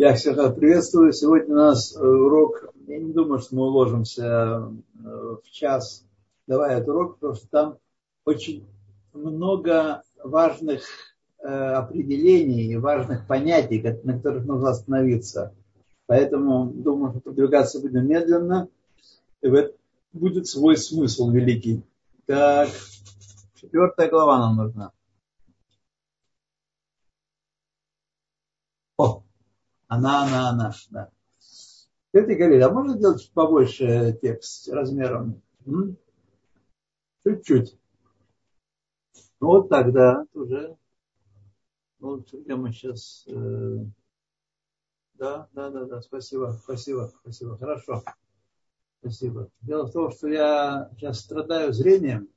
Я всех приветствую. Сегодня у нас урок, я не думаю, что мы уложимся э, в час, давая этот урок, потому что там очень много важных э, определений и важных понятий, на которых нужно остановиться. Поэтому думаю, что продвигаться будем медленно. И в этом будет свой смысл великий. Так, четвертая глава нам нужна. О, она, она, она. Да. Ты говоришь, а можно сделать чуть побольше текст размером? Чуть-чуть. Ну вот тогда уже. Вот где мы сейчас. Да, да, да, да, спасибо, спасибо, спасибо. Хорошо. Спасибо. Дело в том, что я сейчас страдаю зрением.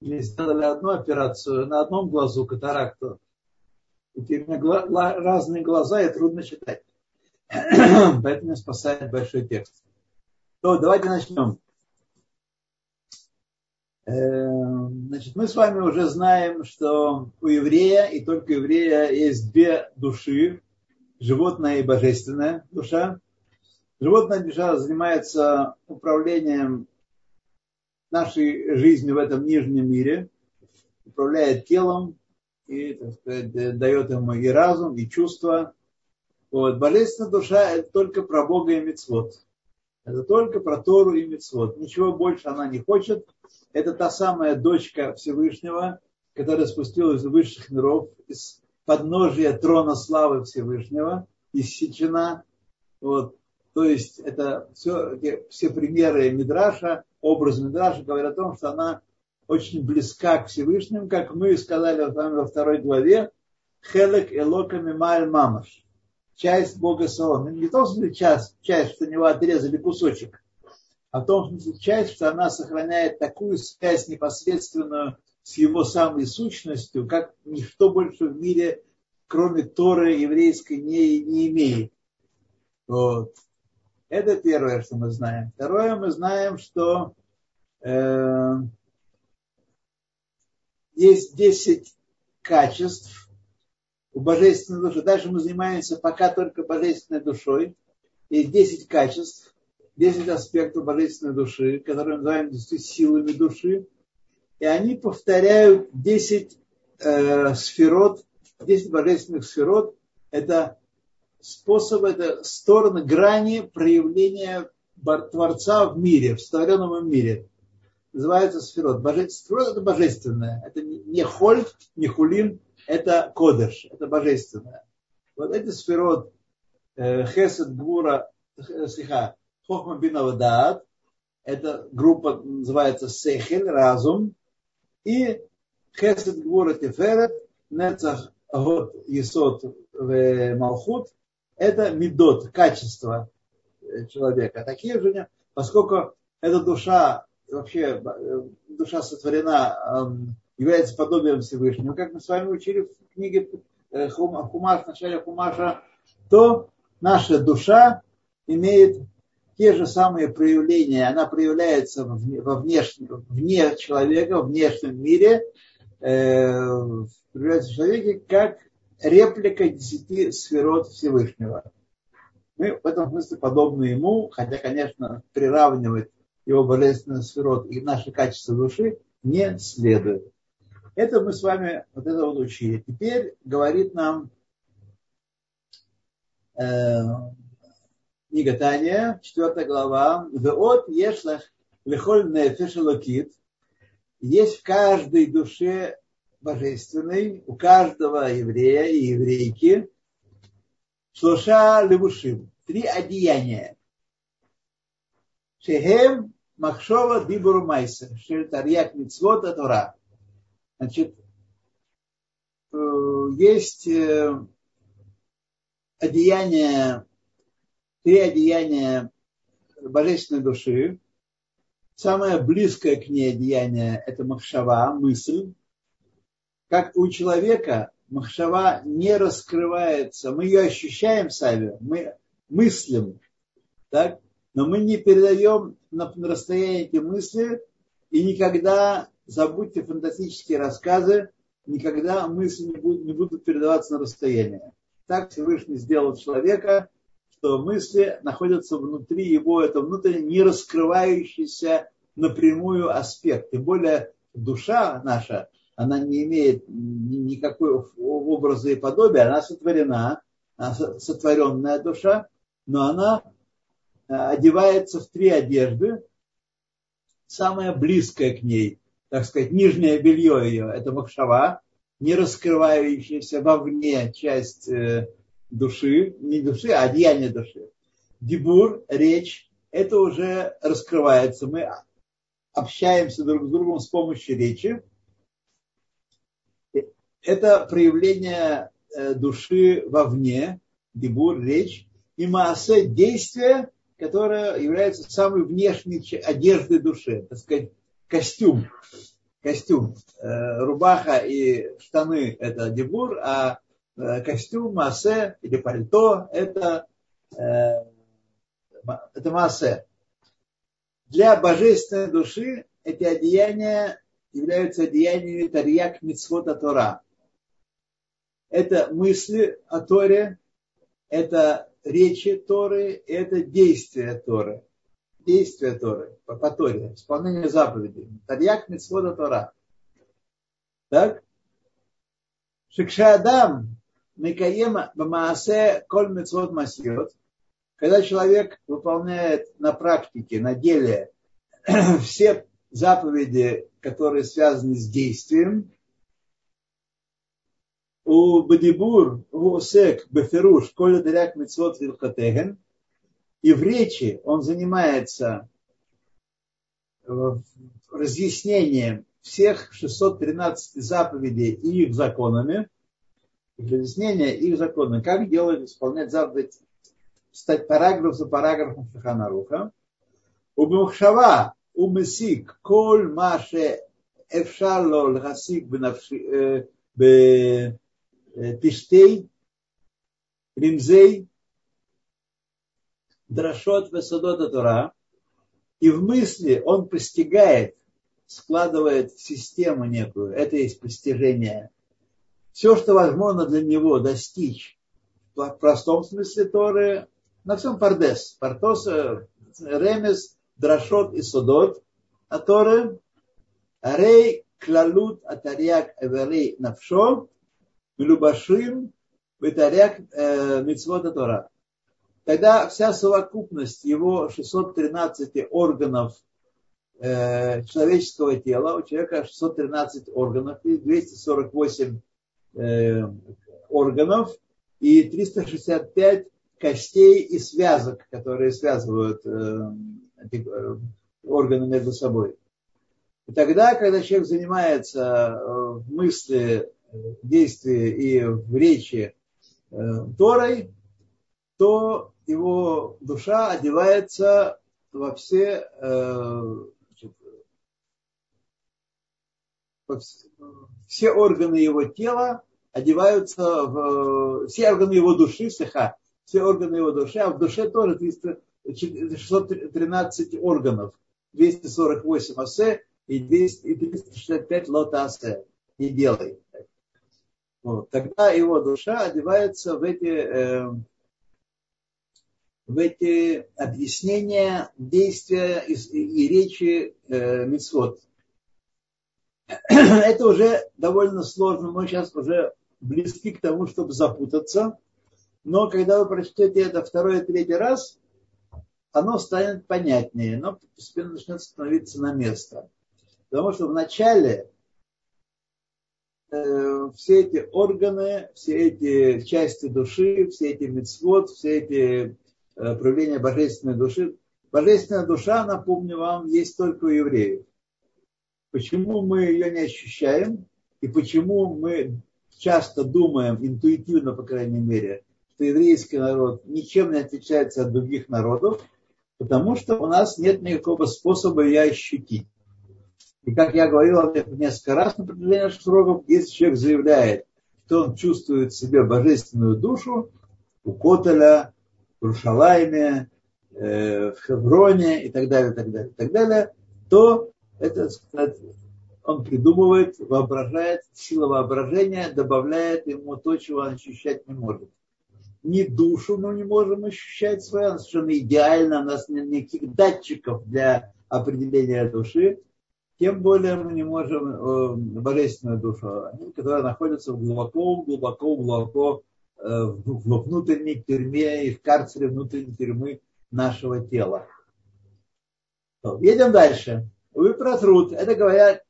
Мне сделали одну операцию на одном глазу катаракту теперь разные глаза, и трудно читать. Поэтому спасает большой текст. То давайте начнем. Эм, значит, мы с вами уже знаем, что у еврея и только еврея есть две души, животная и божественная душа. Животная душа занимается управлением нашей жизнью в этом нижнем мире, управляет телом, и, так сказать, дает ему и разум, и чувства. Вот. Божественная душа – это только про Бога и Мецвод. Это только про Тору и Мецвод. Ничего больше она не хочет. Это та самая дочка Всевышнего, которая спустилась из высших миров, из подножия трона славы Всевышнего, иссечена. Вот. То есть это все, все примеры Мидраша, образ Мидраша говорят о том, что она очень близка к Всевышнему, как мы сказали во второй главе, Хелек Элоками Маль Мамаш. Часть Бога Салона. Не том смысле часть, часть, что у него отрезали кусочек, а в том смысле часть, что она сохраняет такую связь непосредственную с его самой сущностью, как ничто больше в мире, кроме Торы еврейской, не, не имеет. Вот. Это первое, что мы знаем. Второе, мы знаем, что э, есть 10 качеств у божественной души. Дальше мы занимаемся пока только божественной душой. Есть 10 качеств, 10 аспектов божественной души, которые мы называем 10 силами души. И они повторяют 10 э, сферот, 10 божественных сферот. Это способы, это стороны, грани проявления Творца в мире, в сотворенном мире называется сферот. Сферот это божественное. Это не холь, не хулин, это кодыш, это божественное. Вот эти сферот э, хесед, гура, э, сиха, хохма бинавадат, эта группа называется сехель, разум, и хесед, гура, теферет, нецах, год, есот, малхут, это медот, качество э, человека. Такие же, поскольку эта душа вообще э, душа сотворена, является подобием Всевышнего, как мы с вами учили в книге э, Хумаш, в начале Хумаша, то наша душа имеет те же самые проявления, она проявляется во внешнем, вне человека, в внешнем мире, э, проявляется в человеке как реплика десяти сферот Всевышнего. Мы в этом смысле подобны ему, хотя, конечно, приравнивать его божественный сферот и наши качества души не следует. Это мы с вами вот это вот учили. Теперь говорит нам э, книга Таня, 4 глава, «Веот ешлах лехоль нефеш локит» Есть в каждой душе божественной, у каждого еврея и еврейки, шлоша левушим, три одеяния. Шехем Махшова Дибуру Майса, Шельтарьяк Мицвод Тора. Значит, э, есть э, одеяние, три одеяния божественной души. Самое близкое к ней одеяние – это махшава, мысль. Как у человека махшава не раскрывается, мы ее ощущаем сами, мы мыслим, так? Но мы не передаем на, расстояние эти мысли, и никогда, забудьте фантастические рассказы, никогда мысли не будут, не будут передаваться на расстояние. так Всевышний сделал человека, что мысли находятся внутри его, это внутренне не раскрывающийся напрямую аспект. Тем более душа наша, она не имеет никакой образа и подобия, она сотворена, она сотворенная душа, но она одевается в три одежды, самое близкое к ней, так сказать, нижнее белье ее, это махшава, не раскрывающаяся вовне часть э, души, не души, а одеяние души. Дебур, речь, это уже раскрывается. Мы общаемся друг с другом с помощью речи. Это проявление э, души вовне, дебур, речь, и масса действия, которое является самой внешней одеждой души, так сказать, костюм. Костюм. Э, рубаха и штаны – это дебур, а э, костюм, массе или пальто – это, это массе. Для божественной души эти одеяния являются одеяниями тарьяк мицвота Тора. Это мысли о Торе, это речи Торы, это действия Торы. Действия Торы, по, по Торе, исполнение заповедей. Тарьяк мицвота Тора. Так? Шикшадам Микаема Бамаасе Коль Мицвот Масьот. Когда человек выполняет на практике, на деле все заповеди, которые связаны с действием, у Бадибур Гусек Бефируш Коля Дыряк Мецвод Вилхатеген. И в речи он занимается э, разъяснением всех 613 заповедей и их законами, разъяснение их законы, как делать, исполнять заповедь, стать параграф за параграфом Шаханаруха. У Мухшава, у Месик, коль маше эфшало лхасик Э, Пиштей, Римзей, Драшот Весодота Тура. И в мысли он постигает, складывает в систему некую. Это есть постижение. Все, что возможно для него достичь в простом смысле Торы, на всем Пардес. Портос, э, Ремес, Драшот и Содот. А Торы, Арей, Клалут, Атарьяк, Эверей, Навшо – Милубашим Витарьяк Мицвота Тора. Тогда вся совокупность его 613 органов э, человеческого тела, у человека 613 органов, и 248 э, органов и 365 костей и связок, которые связывают э, эти э, органы между собой. И тогда, когда человек занимается э, в мысли, э, действии и в речи Торой, то его душа одевается во все, все органы его тела одеваются в все органы его души, сиха, все органы его души, а в душе тоже 300, 613 органов, 248 асе и, 200, и 365 лота асе. И делай. Вот. Тогда его душа одевается в эти, э, в эти объяснения, действия и, и речи э, митцвот. Это уже довольно сложно. Мы сейчас уже близки к тому, чтобы запутаться. Но когда вы прочтете это второй и третий раз, оно станет понятнее, но постепенно начнет становиться на место. Потому что вначале все эти органы, все эти части души, все эти мецвод, все эти э, проявления божественной души, божественная душа, напомню вам, есть только у евреев. Почему мы ее не ощущаем и почему мы часто думаем, интуитивно, по крайней мере, что еврейский народ ничем не отличается от других народов, потому что у нас нет никакого способа ее ощутить. И как я говорил несколько раз на протяжении наших сроков, если человек заявляет, что он чувствует в себе божественную душу у Котеля, в Рушалайме, э, в Хевроне и так далее, так далее, так далее, то это, сказать, он придумывает, воображает, сила воображения добавляет ему то, чего он ощущать не может. ни душу мы не можем ощущать свою, она совершенно идеально, у нас нет никаких датчиков для определения души, тем более мы не можем э, божественную душу, которая находится глубоко, глубоко, глубоко э, в внутренней тюрьме и в карцере внутренней тюрьмы нашего тела. Едем дальше. Вы протрут. Это говорят,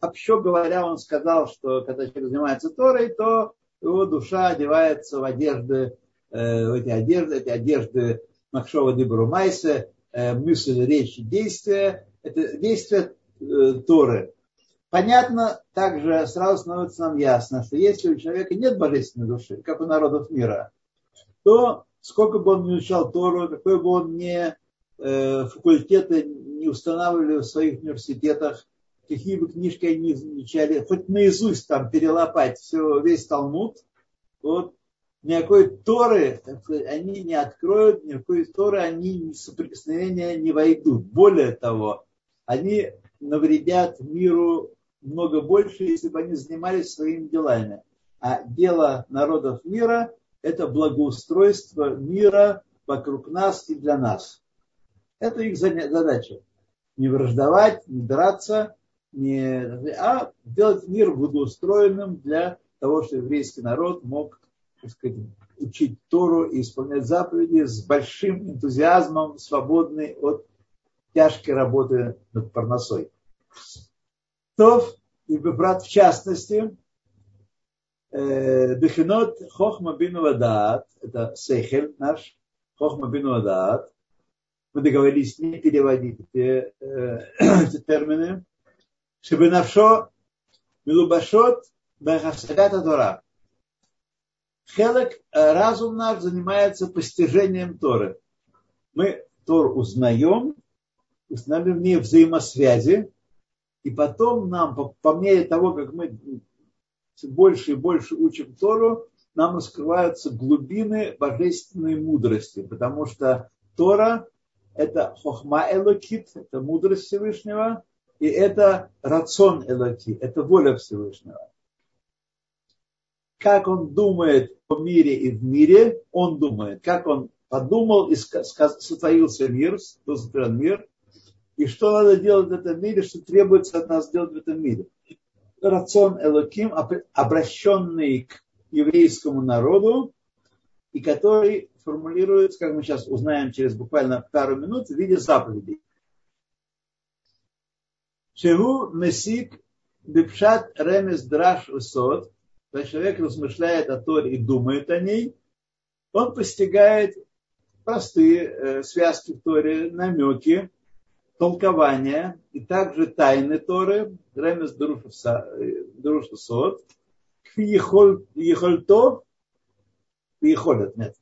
общо говоря, он сказал, что когда человек занимается Торой, то его душа одевается в одежды, э, в эти одежды, эти одежды Махшова Дибру Майса, э, мысль, речь, действие. Это действие Торы. Понятно, также сразу становится нам ясно, что если у человека нет божественной души, как у народов мира, то сколько бы он ни изучал Тору, какой бы он ни э, факультеты не устанавливали в своих университетах, какие бы книжки они не изучали, хоть наизусть там перелопать все, весь Талмуд, вот никакой Торы они не откроют, никакой Торы они в соприкосновения не войдут. Более того, они навредят миру много больше, если бы они занимались своими делами. А дело народов мира – это благоустройство мира вокруг нас и для нас. Это их задача. Не враждовать, не драться, не, а сделать мир благоустроенным для того, чтобы еврейский народ мог так сказать, учить Тору и исполнять заповеди с большим энтузиазмом, свободный от тяжкой работы над парносой. То, и брат в частности, Бехинот Хохма Бину Вадаат, это Сейхель наш, Хохма Бину Вадаат, мы договорились не переводить эти, эти термины, чтобы навшо Милубашот Бахасагата Тора. Хелек, разум наш занимается постижением Торы. Мы Тор узнаем, ней взаимосвязи, и потом нам, по, по мере того, как мы больше и больше учим Тору, нам раскрываются глубины божественной мудрости, потому что Тора – это хохма элокит, это мудрость Всевышнего, и это рацион элоки, это воля Всевышнего. Как он думает о мире и в мире, он думает. Как он подумал и сотворился мир, сотворен мир, и что надо делать в этом мире, что требуется от нас делать в этом мире. Рацион Элоким, обращенный к еврейскому народу, и который формулируется, как мы сейчас узнаем через буквально пару минут, в виде заповедей. Шеву Месик Бипшат Ремес Драш Усот, когда человек размышляет о Торе и думает о ней, он постигает простые э, связки в Торе, намеки, толкования и также тайны Торы, Ремес Друша Сот, Ехольто, Ехолет, нет,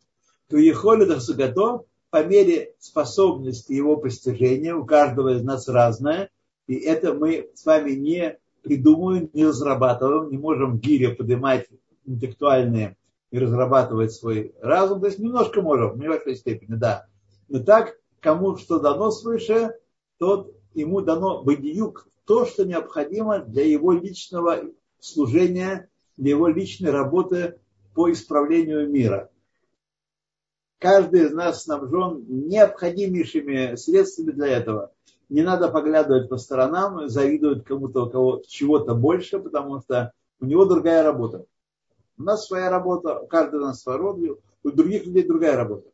Ехолет Ахсагато, по мере способности его постижения, у каждого из нас разное, и это мы с вами не придумываем, не разрабатываем, не можем гире поднимать интеллектуальные и разрабатывать свой разум. То есть немножко можем, в небольшой степени, да. Но так, кому что дано свыше, тот ему дано бадиюк то, что необходимо для его личного служения, для его личной работы по исправлению мира. Каждый из нас снабжен необходимейшими средствами для этого. Не надо поглядывать по сторонам, завидовать кому-то, у кого чего-то больше, потому что у него другая работа. У нас своя работа, у каждого у нас своя работа, у других людей другая работа.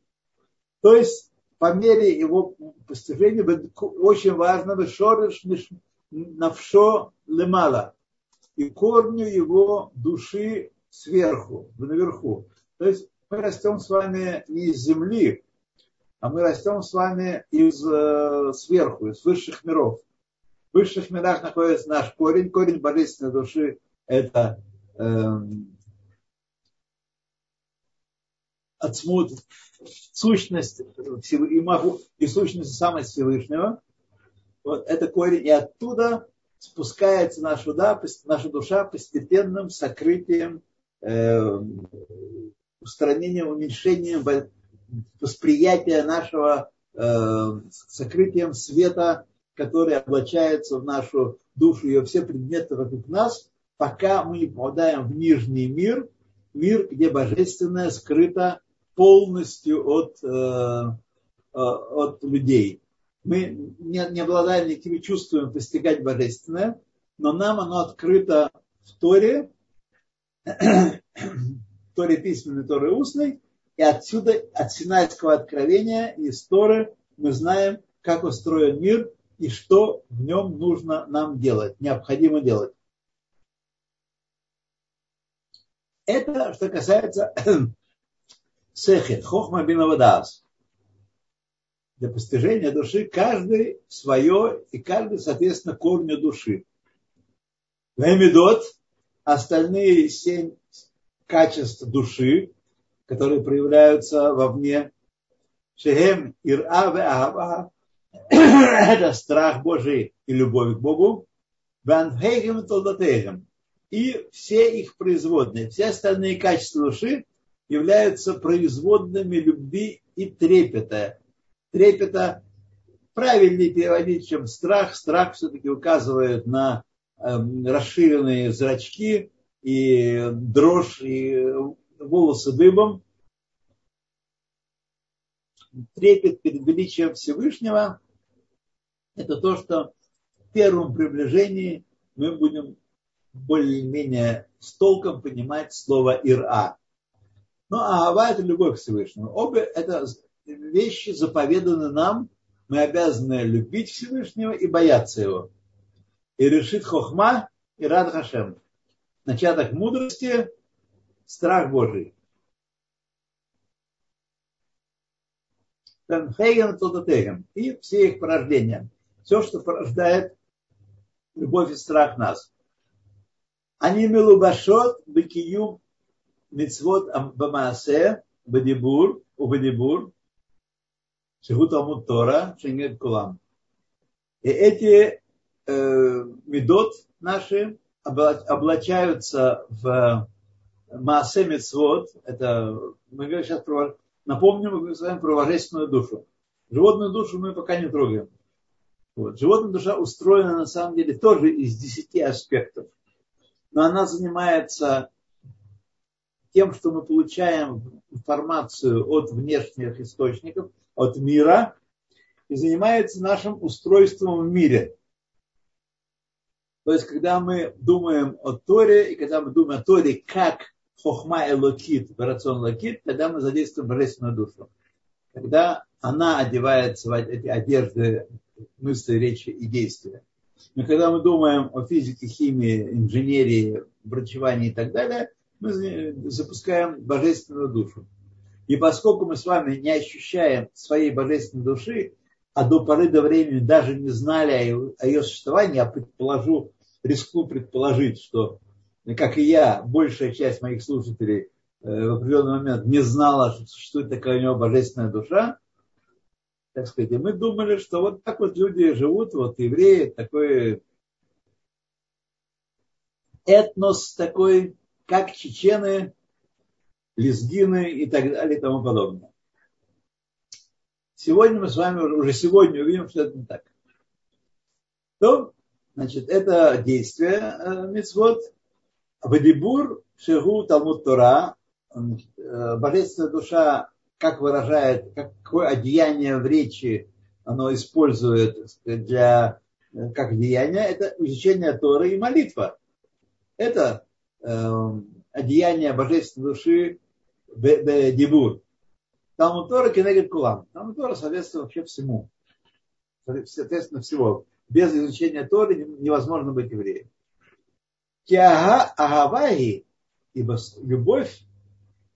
То есть по мере его постижения очень важно шорыш навшо лемала и корню его души сверху, наверху. То есть мы растем с вами не из земли, а мы растем с вами из э, сверху, из высших миров. В высших мирах находится наш корень, корень божественной души – это э, отсмут, сущность и, могу, и сущность самость Всевышнего. Вот это корень, и оттуда спускается наша, да, наша душа постепенным сокрытием, э, устранением, уменьшением восприятия нашего, э, сокрытием света, который облачается в нашу душу во все предметы вокруг нас, пока мы не попадаем в нижний мир, мир, где божественное скрыто полностью от, э, э, от людей. Мы не, не обладаем никакими чувствами постигать божественное, но нам оно открыто в Торе, Торе письменной, Торе устной, и отсюда, от Синайского откровения, из Торы, мы знаем, как устроен мир и что в нем нужно нам делать, необходимо делать. Это что касается сехет, хохма бинавадас. Для постижения души каждый свое и каждый, соответственно, корню души. Вемидот, остальные семь качеств души, которые проявляются вовне. Шехем ира ве ава это страх Божий и любовь к Богу. Ванхейгем толдатейгем. И все их производные, все остальные качества души являются производными любви и трепета. Трепета правильнее переводить, чем страх. Страх все-таки указывает на э, расширенные зрачки и дрожь, и волосы дыбом. Трепет перед величием Всевышнего – это то, что в первом приближении мы будем более-менее с толком понимать слово «ира». Ну, а Ава – это любовь к Всевышнему. Обе это вещи заповеданы нам. Мы обязаны любить Всевышнего и бояться его. И решит хохма и рад хашем. Начаток мудрости – страх Божий. И все их порождения. Все, что порождает любовь и страх нас. Они милубашот бекиюм бамаасе бадибур убадибур шигут амут Тора шенгет кулам. И эти э, медот наши облачаются в Маасе Мецвод, это мы сейчас про, напомним мы с вами про божественную душу. Животную душу мы пока не трогаем. Вот. Животная душа устроена на самом деле тоже из десяти аспектов. Но она занимается тем, что мы получаем информацию от внешних источников, от мира, и занимается нашим устройством в мире. То есть, когда мы думаем о Торе, и когда мы думаем о Торе как хохма и локит, рацион локит, тогда мы задействуем божественную душу. Когда она одевается в эти одежды мысли, речи и действия. Но когда мы думаем о физике, химии, инженерии, врачевании и так далее, мы запускаем божественную душу. И поскольку мы с вами не ощущаем своей божественной души, а до поры до времени даже не знали о ее, о ее существовании, я предположу, рискну предположить, что, как и я, большая часть моих слушателей э, в определенный момент не знала, что существует такая у него божественная душа, так сказать, и мы думали, что вот так вот люди живут, вот евреи, такой этнос такой, как чечены, лезгины и так далее и тому подобное. Сегодня мы с вами уже сегодня увидим, что это не так. То, значит, это действие э, мицвод. Вадибур, Шигу, Талмуд Тора, э, божественная душа, как выражает, какое одеяние в речи оно использует для, э, как деяние, это изучение Торы и молитва. Это одеяние божественной души Дибур. Талмуд Тора кенегет кулам. Талмуд соответствует вообще всему. Соответственно, всего. Без изучения Торы невозможно быть евреем. Киага агаваги, ибо любовь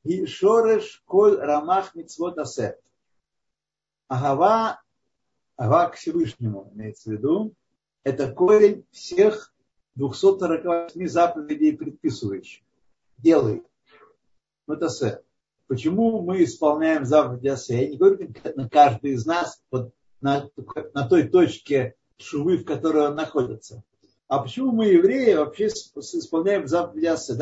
и шореш коль рамах мицвот асе. Агава, ага к Всевышнему имеется в виду, это корень всех 248 заповедей предписывающих. Делай. Вот асе. Почему мы исполняем заповеди Асе? Я не говорю конкретно каждый из нас вот на, на той точке шувы, в которой он находится. А почему мы, евреи, вообще исполняем заповеди Асе?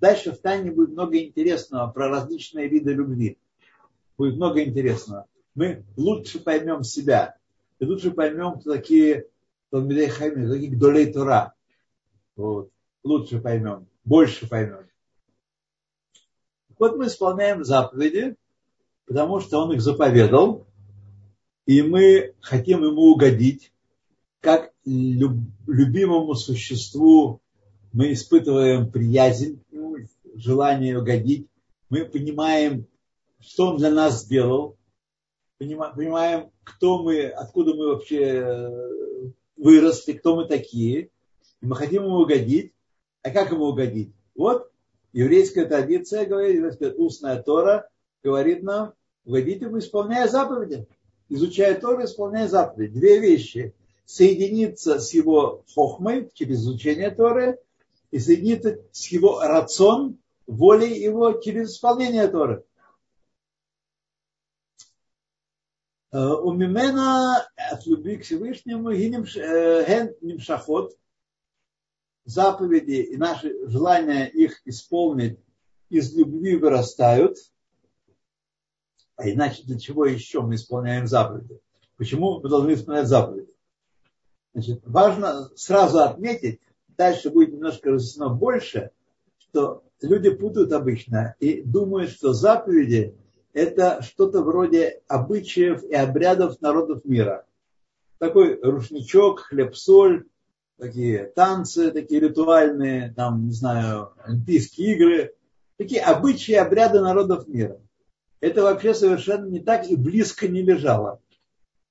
Дальше в Тане будет много интересного про различные виды любви. Будет много интересного. Мы лучше поймем себя. И лучше поймем, такие Талмидей Хайми, такие Гдолей Тура. Вот. Лучше поймем. Больше поймем. Вот мы исполняем заповеди, потому что он их заповедал, и мы хотим ему угодить, как любимому существу мы испытываем приязнь, желание угодить, мы понимаем, что он для нас сделал, понимаем, кто мы, откуда мы вообще э, выросли, кто мы такие, и мы хотим ему угодить. А как ему угодить? Вот еврейская традиция говорит, устная Тора говорит нам, угодить ему, исполняя заповеди. Изучая Тору, исполняя заповеди. Две вещи. Соединиться с его хохмой через изучение Торы и соединиться с его рацион, волей его через исполнение Торы. Э, у Мимена от любви к Всевышнему э, ген нимшахот, заповеди и наши желания их исполнить из любви вырастают. А иначе для чего еще мы исполняем заповеди? Почему мы должны исполнять заповеди? Значит, важно сразу отметить, дальше будет немножко разъяснено больше, что люди путают обычно и думают, что заповеди это что-то вроде обычаев и обрядов народов мира. Такой рушничок, хлеб-соль, такие танцы, такие ритуальные, там, не знаю, олимпийские игры, такие обычаи и обряды народов мира. Это вообще совершенно не так и близко не лежало.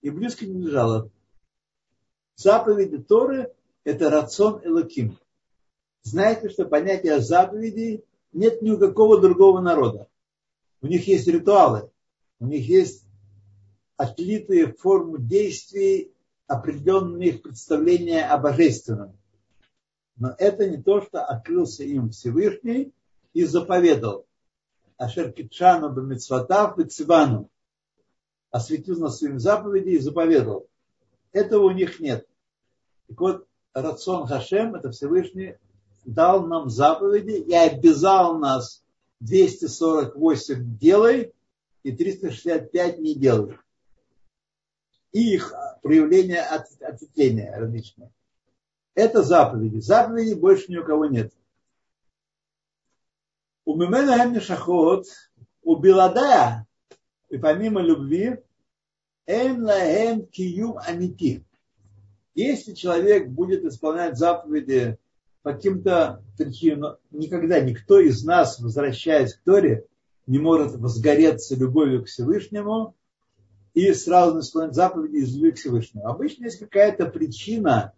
И близко не лежало. Заповеди Торы – это рацион Элоким. Знаете, что понятие заповедей нет ни у какого другого народа. У них есть ритуалы, у них есть отлитые формы действий, определенные их представления о божественном. Но это не то, что открылся им Всевышний и заповедал. Ашер Китшану Бамитсватав Бецивану осветил на своим заповеди и заповедал. Этого у них нет. Так вот, Рацион Хашем, это Всевышний, дал нам заповеди и обязал нас 248 делай и 365 не делай. И их проявление ответвления различные. Это заповеди. Заповедей больше ни у кого нет. У Мимена Шахот, у Биладая, и помимо любви, Эм лаэм киюм амити. Если человек будет исполнять заповеди по каким-то причинам, никогда никто из нас, возвращаясь к Торе, не может возгореться любовью к Всевышнему и сразу исполнять заповеди из любви к Всевышнему. Обычно есть какая-то причина,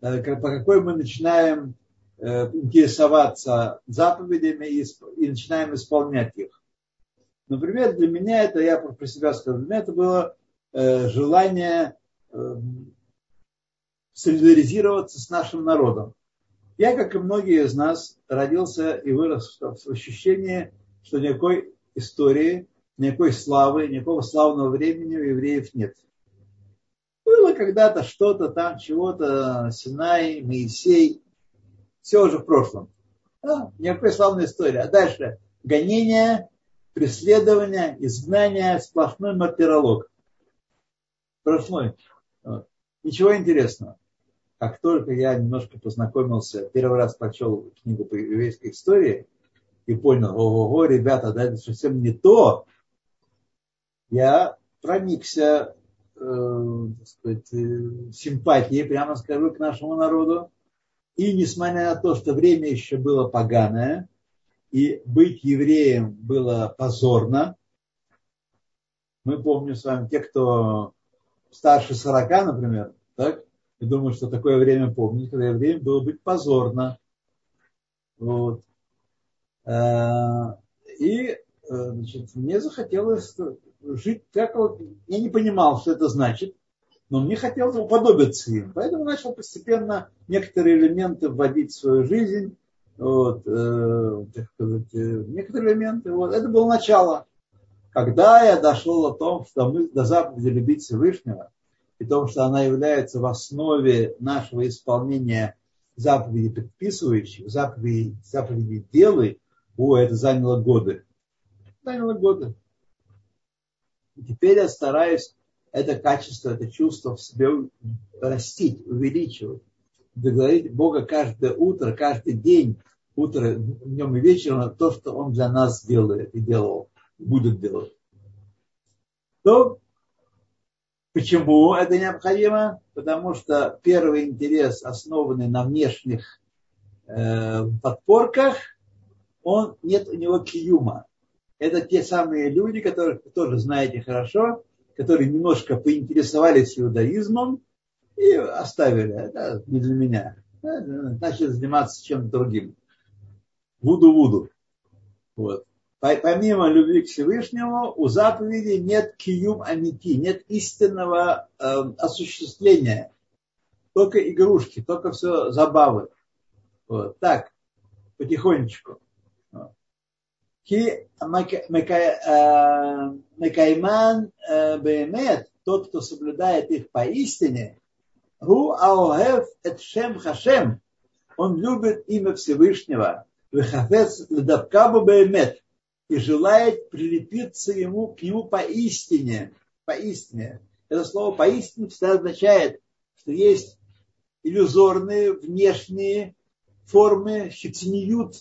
э, по какой мы начинаем э, интересоваться заповедями и начинаем исполнять их. Например, для меня это, я про себя скажу, для меня это было э, желание эм, солидаризироваться с нашим народом. Я, как и многие из нас, родился и вырос в ощущении, что никакой истории, никакой славы, никакого славного времени у евреев нет. Было когда-то что-то там, чего-то, Синай, Моисей, все уже в прошлом. А, никакой славной истории. А дальше гонение, преследование, изгнание, сплошной мартиролог. Сплошной. Ничего интересного как только я немножко познакомился, первый раз прочел книгу по еврейской истории и понял, ого-го, ребята, да, это совсем не то, я проникся э, сказать, э, симпатией, прямо скажу, к нашему народу. И несмотря на то, что время еще было поганое, и быть евреем было позорно, мы помним с вами, те, кто старше 40, например, так, и думаю, что такое время помнить, когда время было быть позорно. Вот. Э, и э, значит, мне захотелось жить как вот, я не понимал, что это значит, но мне хотелось уподобиться им. Поэтому начал постепенно некоторые элементы вводить в свою жизнь. Вот, э, так сказать, э, некоторые элементы. Вот. Это было начало. Когда я дошел о том, что мы до заповеди любить Всевышнего, и том, что она является в основе нашего исполнения заповедей предписывающих, заповедей, заповедей делай, о, это заняло годы. Заняло годы. И теперь я стараюсь это качество, это чувство в себе растить, увеличивать. Благодарить Бога каждое утро, каждый день утро, днем и вечером то, что Он для нас делает и делал, будет делать. То почему это необходимо? Потому что первый интерес, основанный на внешних э, подпорках, он, нет у него киюма. Это те самые люди, которых вы тоже знаете хорошо, которые немножко поинтересовались иудаизмом и оставили. Это не для меня. Начали заниматься чем-то другим. Вуду-вуду. Вот. Помимо любви к Всевышнему, у заповеди нет киюм амити, нет истинного э, осуществления. Только игрушки, только все забавы. Вот. Так, потихонечку. Ки Мекайман Беемет, тот, кто соблюдает их поистине, Гу Аохев Эт Шем Хашем, он любит имя Всевышнего, Вехафец Ледавкабу Беемет, и желает прилепиться ему, к нему поистине. Поистине. Это слово поистине всегда означает, что есть иллюзорные внешние формы щецениют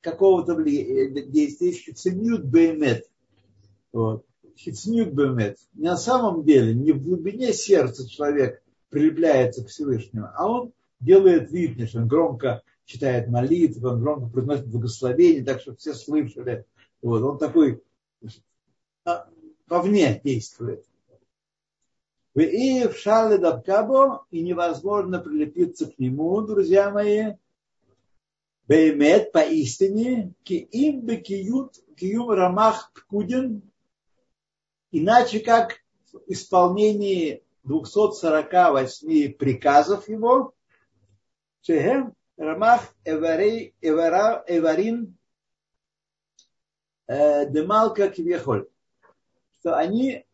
какого-то действия, щецениют бемет. Вот. Бемет. Не на самом деле, не в глубине сердца человек прилепляется к Всевышнему, а он делает вид, что он громко читает молитвы, он громко произносит благословение, так что все слышали. Вот, он такой а, вовне действует. И в шале дабкабо, и невозможно прилепиться к нему, друзья мои, Беймет поистине, ки им бы киют, киюм рамах пкудин, иначе как в исполнении 248 приказов его, Шехем Рамах Эварин Демалка Кивьехоль, что они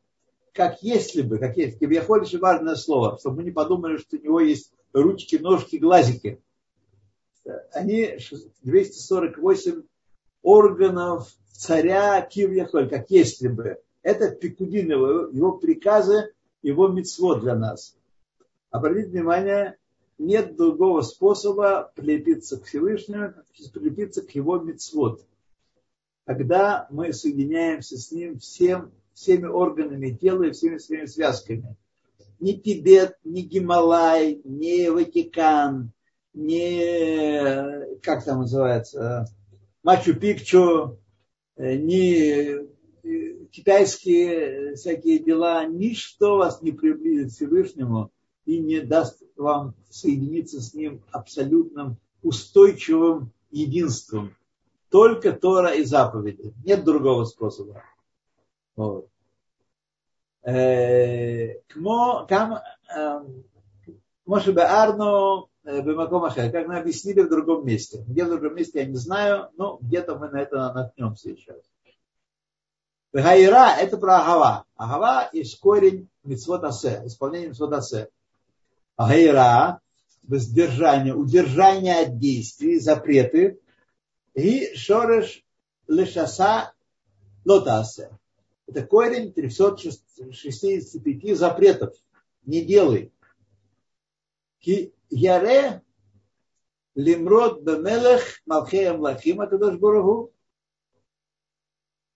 как если бы, как есть, Кивьехоль очень важное слово, чтобы мы не подумали, что у него есть ручки, ножки, глазики они 248 органов царя Кивьяхоль, как если бы. Это Пикудин, его, его приказы, его мецвод для нас. Обратите внимание, нет другого способа прилепиться к Всевышнему, прилепиться к его мецвод. Когда мы соединяемся с ним всем, всеми органами тела и всеми своими связками. Ни Тибет, ни Гималай, ни Ватикан, не, как там называется, Мачу-Пикчу, э, не э, китайские всякие дела, ничто вас не приблизит к Всевышнему и не даст вам соединиться с Ним абсолютным устойчивым единством. Только Тора и заповеди. Нет другого способа. Вот. Э, кмо, кам, эм, Моше Беарно э, Бемакомахе, как мы объяснили в другом месте. Где в другом месте, я не знаю, но где-то мы на это наткнемся сейчас. Гайра – это про Агава. Агава – есть корень митцвотасе, исполнение митцвотасе. Гайра – воздержание, удержание от действий, запреты, и шореш лешаса лотасе. Это корень 365 запретов. Не делай. Яре лимрод бемелех малхеем лахим Акадош Бурагу.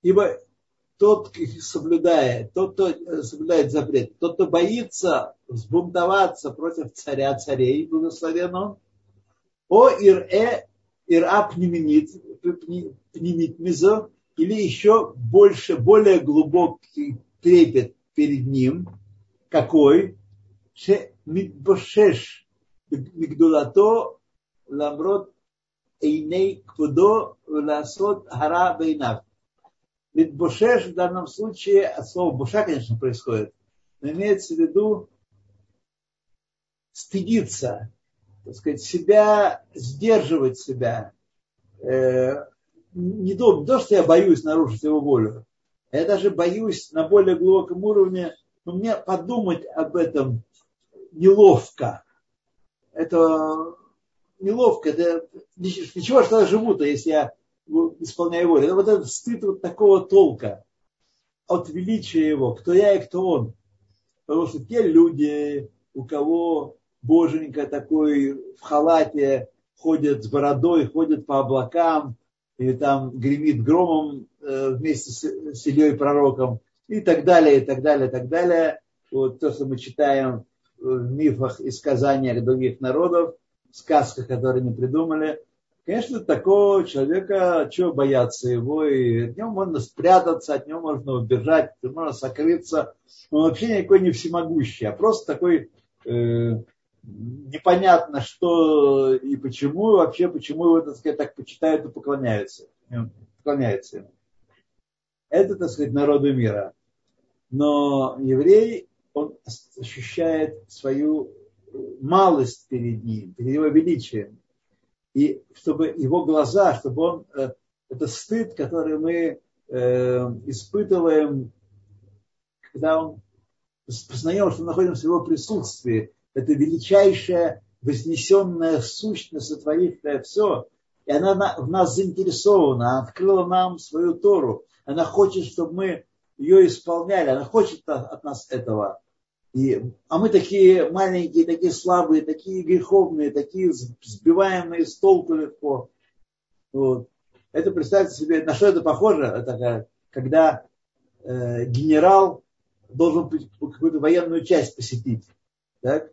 Ибо тот, соблюдает, тот, кто соблюдает запрет, тот, кто боится взбунтоваться против царя царей, благословен он, о ир-э, ира пневмит, пневмит мизо, или еще больше, более глубокий трепет перед ним, какой? Мидбошеш мигдулато ламрот эйней квудо ласот гара бейнав. Мидбошеш в данном случае а от слова буша, конечно, происходит, но имеется в виду стыдиться, так сказать, себя, сдерживать себя. Э, не, то, не то, что я боюсь нарушить его волю, а я даже боюсь на более глубоком уровне, но мне подумать об этом неловко это неловко, это ничего, что я живу-то, если я исполняю волю. Это вот этот стыд вот такого толка от величия его, кто я и кто он. Потому что те люди, у кого боженька такой в халате, ходит с бородой, ходит по облакам, или там гремит громом э, вместе с, с Ильей пророком, и так далее, и так далее, и так далее. Вот то, что мы читаем в мифах и сказаниях других народов, в сказках, которые не придумали. Конечно, такого человека, чего бояться его, и от него можно спрятаться, от него можно убежать, можно сокрыться. Он вообще никакой не всемогущий, а просто такой э, непонятно что и почему, вообще почему его, так сказать, так почитают и поклоняются. поклоняются ему. Это, так сказать, народу мира. Но еврей, он ощущает свою малость перед ним, перед его величием. И чтобы его глаза, чтобы он, э, это стыд, который мы э, испытываем, когда он познаем, что мы находимся в его присутствии, это величайшая вознесенная сущность, сотворившая все, и она в нас заинтересована, она открыла нам свою Тору, она хочет, чтобы мы ее исполняли, она хочет от нас этого. И, а мы такие маленькие, такие слабые, такие греховные, такие сбиваемые с толку легко. Вот. Это представьте себе, на что это похоже, это когда э, генерал должен какую-то военную часть посетить. Так?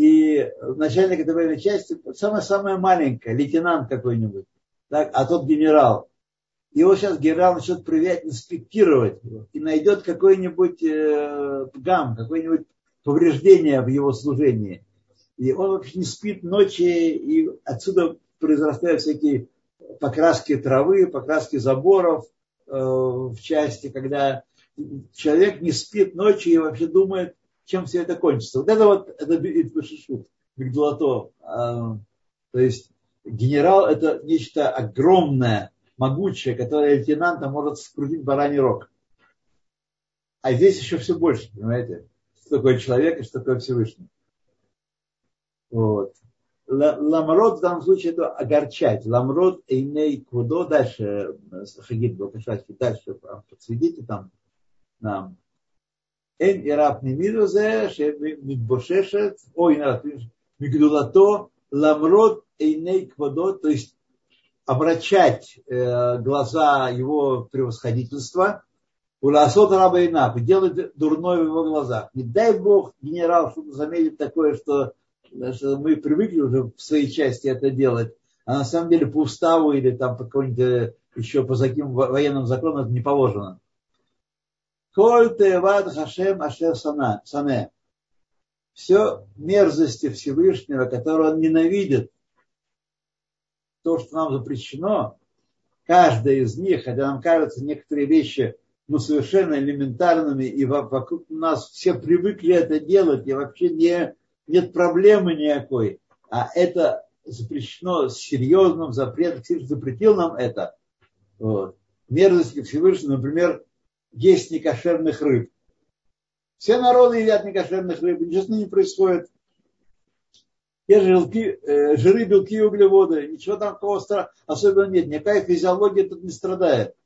И начальник этой части самая-самая маленькая, лейтенант какой-нибудь, так? а тот генерал его сейчас генерал начнет проверять, инспектировать его, и найдет какой-нибудь э, гам, какое-нибудь повреждение в его служении. И он вообще не спит ночи, и отсюда произрастают всякие покраски травы, покраски заборов э, в части, когда человек не спит ночи и вообще думает, чем все это кончится. Вот это вот, это Бигдулато. А, то есть генерал это нечто огромное, могучая, которая лейтенанта может скрутить бараний рог. А здесь еще все больше, понимаете? Что такое человек и что такое Всевышний. Вот. Ламрод в данном случае это огорчать. Ламрод эйней кудо. Дальше э, Хагид Балкашаски, дальше подсветите там нам. Эн ираб немиду зе, мидбошешет, ой, мигдулато, ламрод эйней квадо, то есть обращать глаза его превосходительства, Уласот Рабайна, делать дурное в его глазах. Не дай Бог, генерал, чтобы заметить такое, что, что мы привыкли уже в своей части это делать, а на самом деле по уставу или там по какому-нибудь э, еще по таким военным законам это не положено. Коль тевад хашем ашер сане. Все мерзости Всевышнего, которые он ненавидит, то, что нам запрещено, каждая из них, хотя нам кажется некоторые вещи ну, совершенно элементарными, и вокруг нас все привыкли это делать, и вообще не, нет проблемы никакой. А это запрещено серьезным запретом. Всевышний запретил нам это. Вот. Мерзости Всевышнего, например, есть некошерных рыб. Все народы едят некошерных рыб, ничего не происходит. Те же желки, э, жиры, белки и углеводы. Ничего там такого особенного нет. Никакая физиология тут не страдает.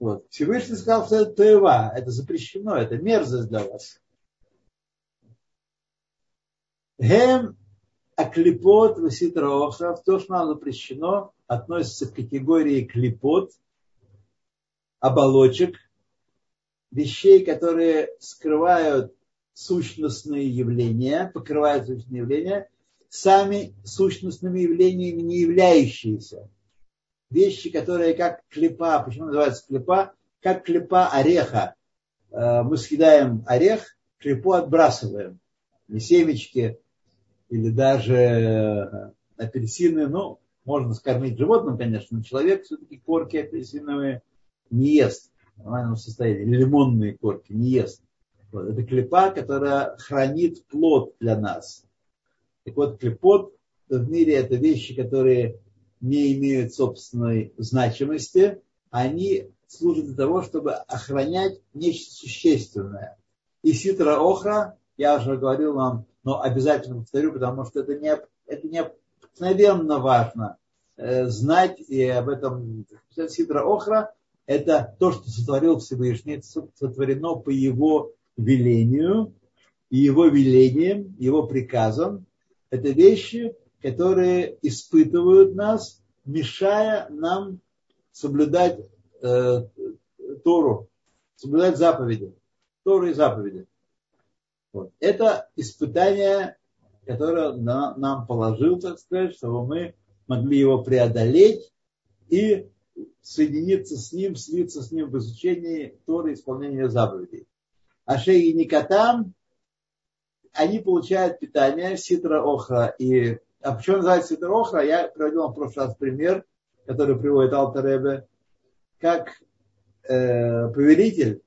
Вот. Всевышний сказал, что это тева, это запрещено, это мерзость для вас. Гем аклипот виситроохрав, то, что нам запрещено, относится к категории клипот, оболочек, вещей, которые скрывают сущностные явления, покрывают сущностные явления, сами сущностными явлениями не являющиеся. Вещи, которые как клепа, почему называется клепа? Как клепа ореха. Э, мы съедаем орех, клепу отбрасываем. Не семечки или даже э, апельсины. Ну, можно скормить животным, конечно, но человек все-таки корки апельсиновые не ест нормальном состоянии. Лимонные корки не ест. Вот. Это клепа, которая хранит плод для нас. Так вот, клепот в мире это вещи, которые не имеют собственной значимости, они служат для того, чтобы охранять нечто существенное. И ситра охра, я уже говорил вам, но обязательно повторю, потому что это, не, это необыкновенно важно э, знать, и об этом ситра охра – это то, что сотворил Всевышний, сотворено по его велению, и его велением, его приказом, это вещи, которые испытывают нас, мешая нам соблюдать э, Тору, соблюдать заповеди, Тору и заповеди. Вот. Это испытание, которое на, нам положил, так сказать, чтобы мы могли его преодолеть и соединиться с ним, слиться с ним в изучении Торы и исполнении заповедей. А шеи никатам, они получают питание ситра охра. И, а почему называется ситра охра? Я приводил в прошлый раз пример, который приводит Алтаребе, как э, повелитель,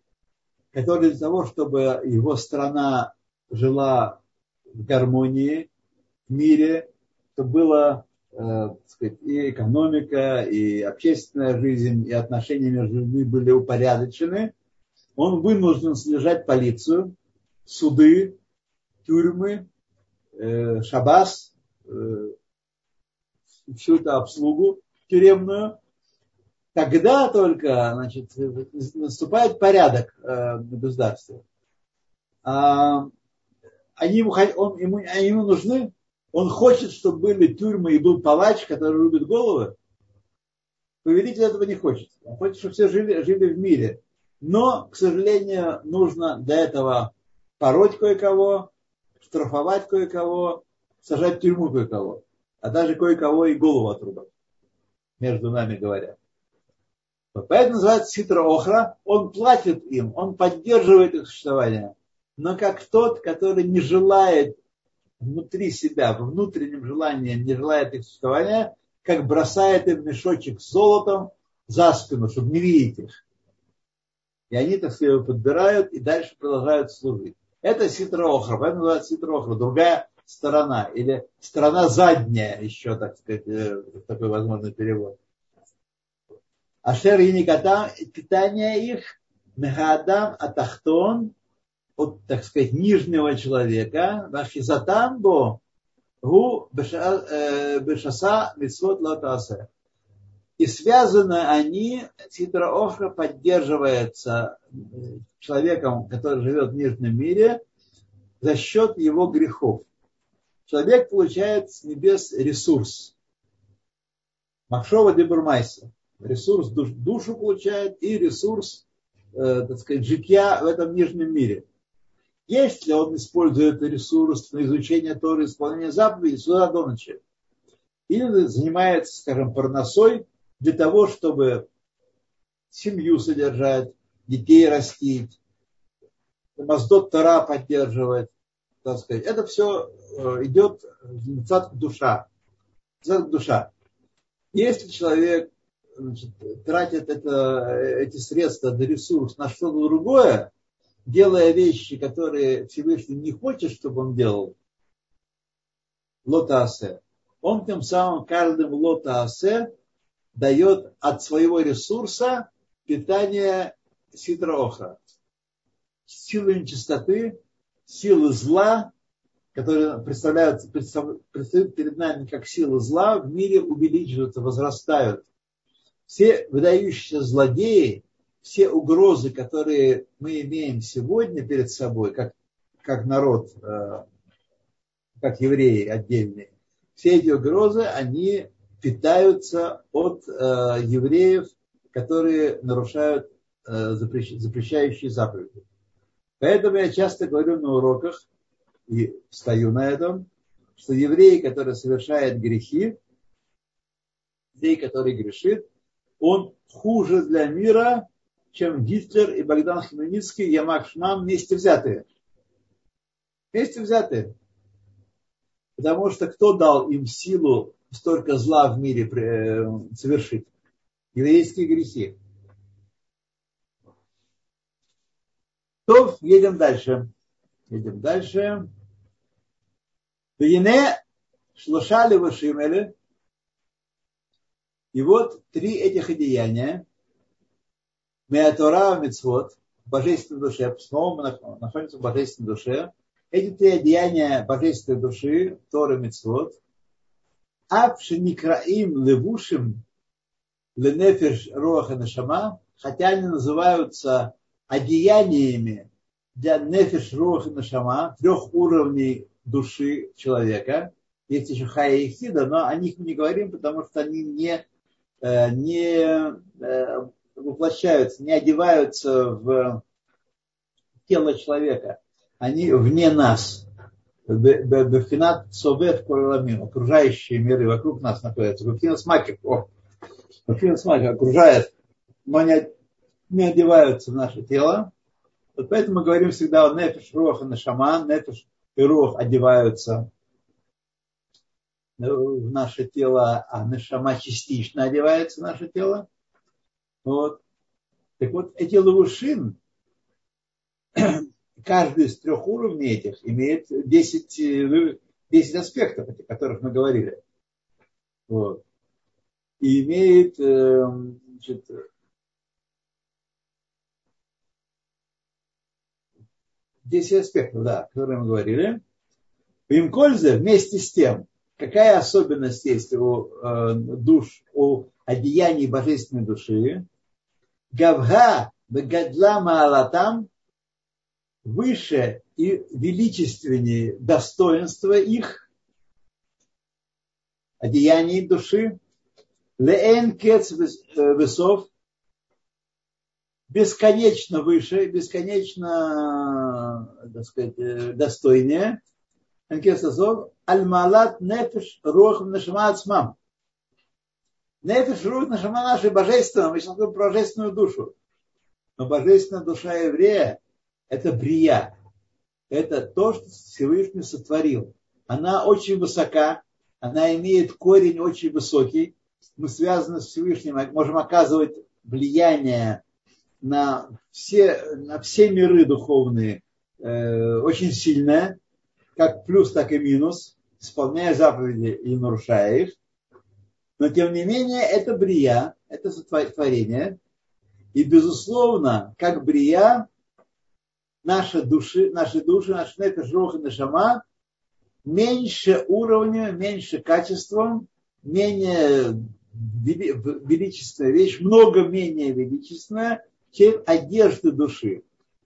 который для того, чтобы его страна жила в гармонии, в мире, чтобы было сказать, и экономика, и общественная жизнь, и отношения между людьми были упорядочены, он вынужден содержать полицию, суды, тюрьмы, э, шабас, э, всю эту обслугу тюремную, тогда только значит, наступает порядок э, в государстве. А, они ему, он, ему, они ему нужны, он хочет, чтобы были тюрьмы и был палач, который рубит головы. Повелитель этого не хочет. Он хочет, чтобы все жили, жили в мире. Но, к сожалению, нужно для этого пороть кое-кого, штрафовать кое-кого, сажать в тюрьму кое-кого, а даже кое-кого и голову отрубать, между нами говоря. Поэтому называется ситра охра, он платит им, он поддерживает их существование, но как тот, который не желает внутри себя, в внутреннем желании не желает их существования, как бросает им мешочек с золотом за спину, чтобы не видеть их. И они, так сказать, его подбирают и дальше продолжают служить. Это ситроохра, поэтому называется ситроохра, другая сторона, или сторона задняя, еще, так сказать, э, такой возможный перевод. Ашер и Никатам, питание их, Мехадам Атахтон, от, так сказать, нижнего человека, Вахизатамбо, Гу э, Бешаса Митсвот Латасе и связаны они, Ситра Охра поддерживается э, человеком, который живет в нижнем мире, за счет его грехов. Человек получает с небес ресурс. Махшова Дебурмайса. Ресурс душ, душу получает и ресурс, э, так сказать, житья в этом нижнем мире. Если он использует ресурс на изучение Торы, исполнение заповедей, сюда до ночи. Или занимается, скажем, парносой, для того, чтобы семью содержать, детей растить, Маздот Тара поддерживать, так сказать. Это все э, идет в душа. душа. Если человек значит, тратит это, эти средства, на ресурс на что-то другое, делая вещи, которые Всевышний не хочет, чтобы он делал, лотасе, он тем самым каждым лотасе дает от своего ресурса питание ситроха. Силы нечистоты, силы зла, которые представляют, представляют перед нами как силы зла, в мире увеличиваются, возрастают. Все выдающиеся злодеи, все угрозы, которые мы имеем сегодня перед собой, как, как народ, э, как евреи отдельные, все эти угрозы, они питаются от э, евреев, которые нарушают э, запрещ, запрещающие заповеди. Поэтому я часто говорю на уроках и стою на этом, что еврей, который совершает грехи, еврей, который грешит, он хуже для мира, чем Гитлер и Богдан Хмельницкий, Ямак Шмам вместе взятые. Вместе взятые. Потому что кто дал им силу столько зла в мире э, совершить. Еврейские грехи. То, едем дальше. Едем дальше. Вине шлошали вашимели. И вот три этих одеяния. Меатора Мецвод, в божественной душе, снова мы находимся в божественной душе. Эти три одеяния божественной души, Тора Мецвод, Апшеникраим левушим ленефеш роха нашама, хотя они называются одеяниями для нефеш роха нашама, трех уровней души человека, есть еще Хая и Хида, но о них мы не говорим, потому что они не, э, не э, воплощаются, не одеваются в тело человека. Они вне нас. Бефинат Совет Кураламин, окружающие миры вокруг нас находятся. Бефинат Смакер, о, Бефинат Смакер окружает, но не, не одеваются в наше тело. Вот поэтому мы говорим всегда о нефиш, руах и нашама. Нефиш и руах одеваются в наше тело, а нашама частично одевается в наше тело. Вот. Так вот, эти лавушин, каждый из трех уровней этих имеет 10, 10 аспектов, о которых мы говорили. Вот. И имеет эм, значит, 10 аспектов, да, о которых мы говорили. Имкользе вместе с тем, какая особенность есть у э, душ, у одеяний божественной души, Гавга Бегадла Маалатам выше и величественнее достоинства их, одеяний души, Леэн Кец Весов, бесконечно выше, бесконечно, так сказать, достойнее. Аль-Малат Нефеш Рух Нашама Ацмам. Нефеш Рух Нашама нашей божественной, мы сейчас говорим про божественную душу. Но божественная душа еврея – это брия. Это то, что Всевышний сотворил. Она очень высока, она имеет корень очень высокий. Мы связаны с Всевышним, можем оказывать влияние на все, на все миры духовные э, очень сильная, как плюс, так и минус, исполняя заповеди и нарушая их. Но тем не менее, это брия, это сотворение. И, безусловно, как брия, наши души, наши души, наш нефеш, рух и нашама меньше уровня, меньше качеством, менее величественная вещь, много менее величественная, чем одежды души.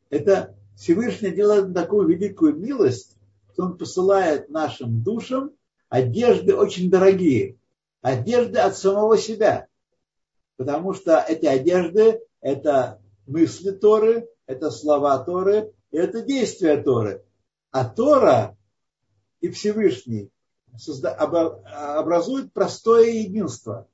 Это Всевышний делает такую великую милость, что он посылает нашим душам одежды очень дорогие. Одежды от самого себя. Потому что эти одежды – это мысли Торы, это слова Торы, это действия Торы. А Тора и Всевышний образуют простое единство.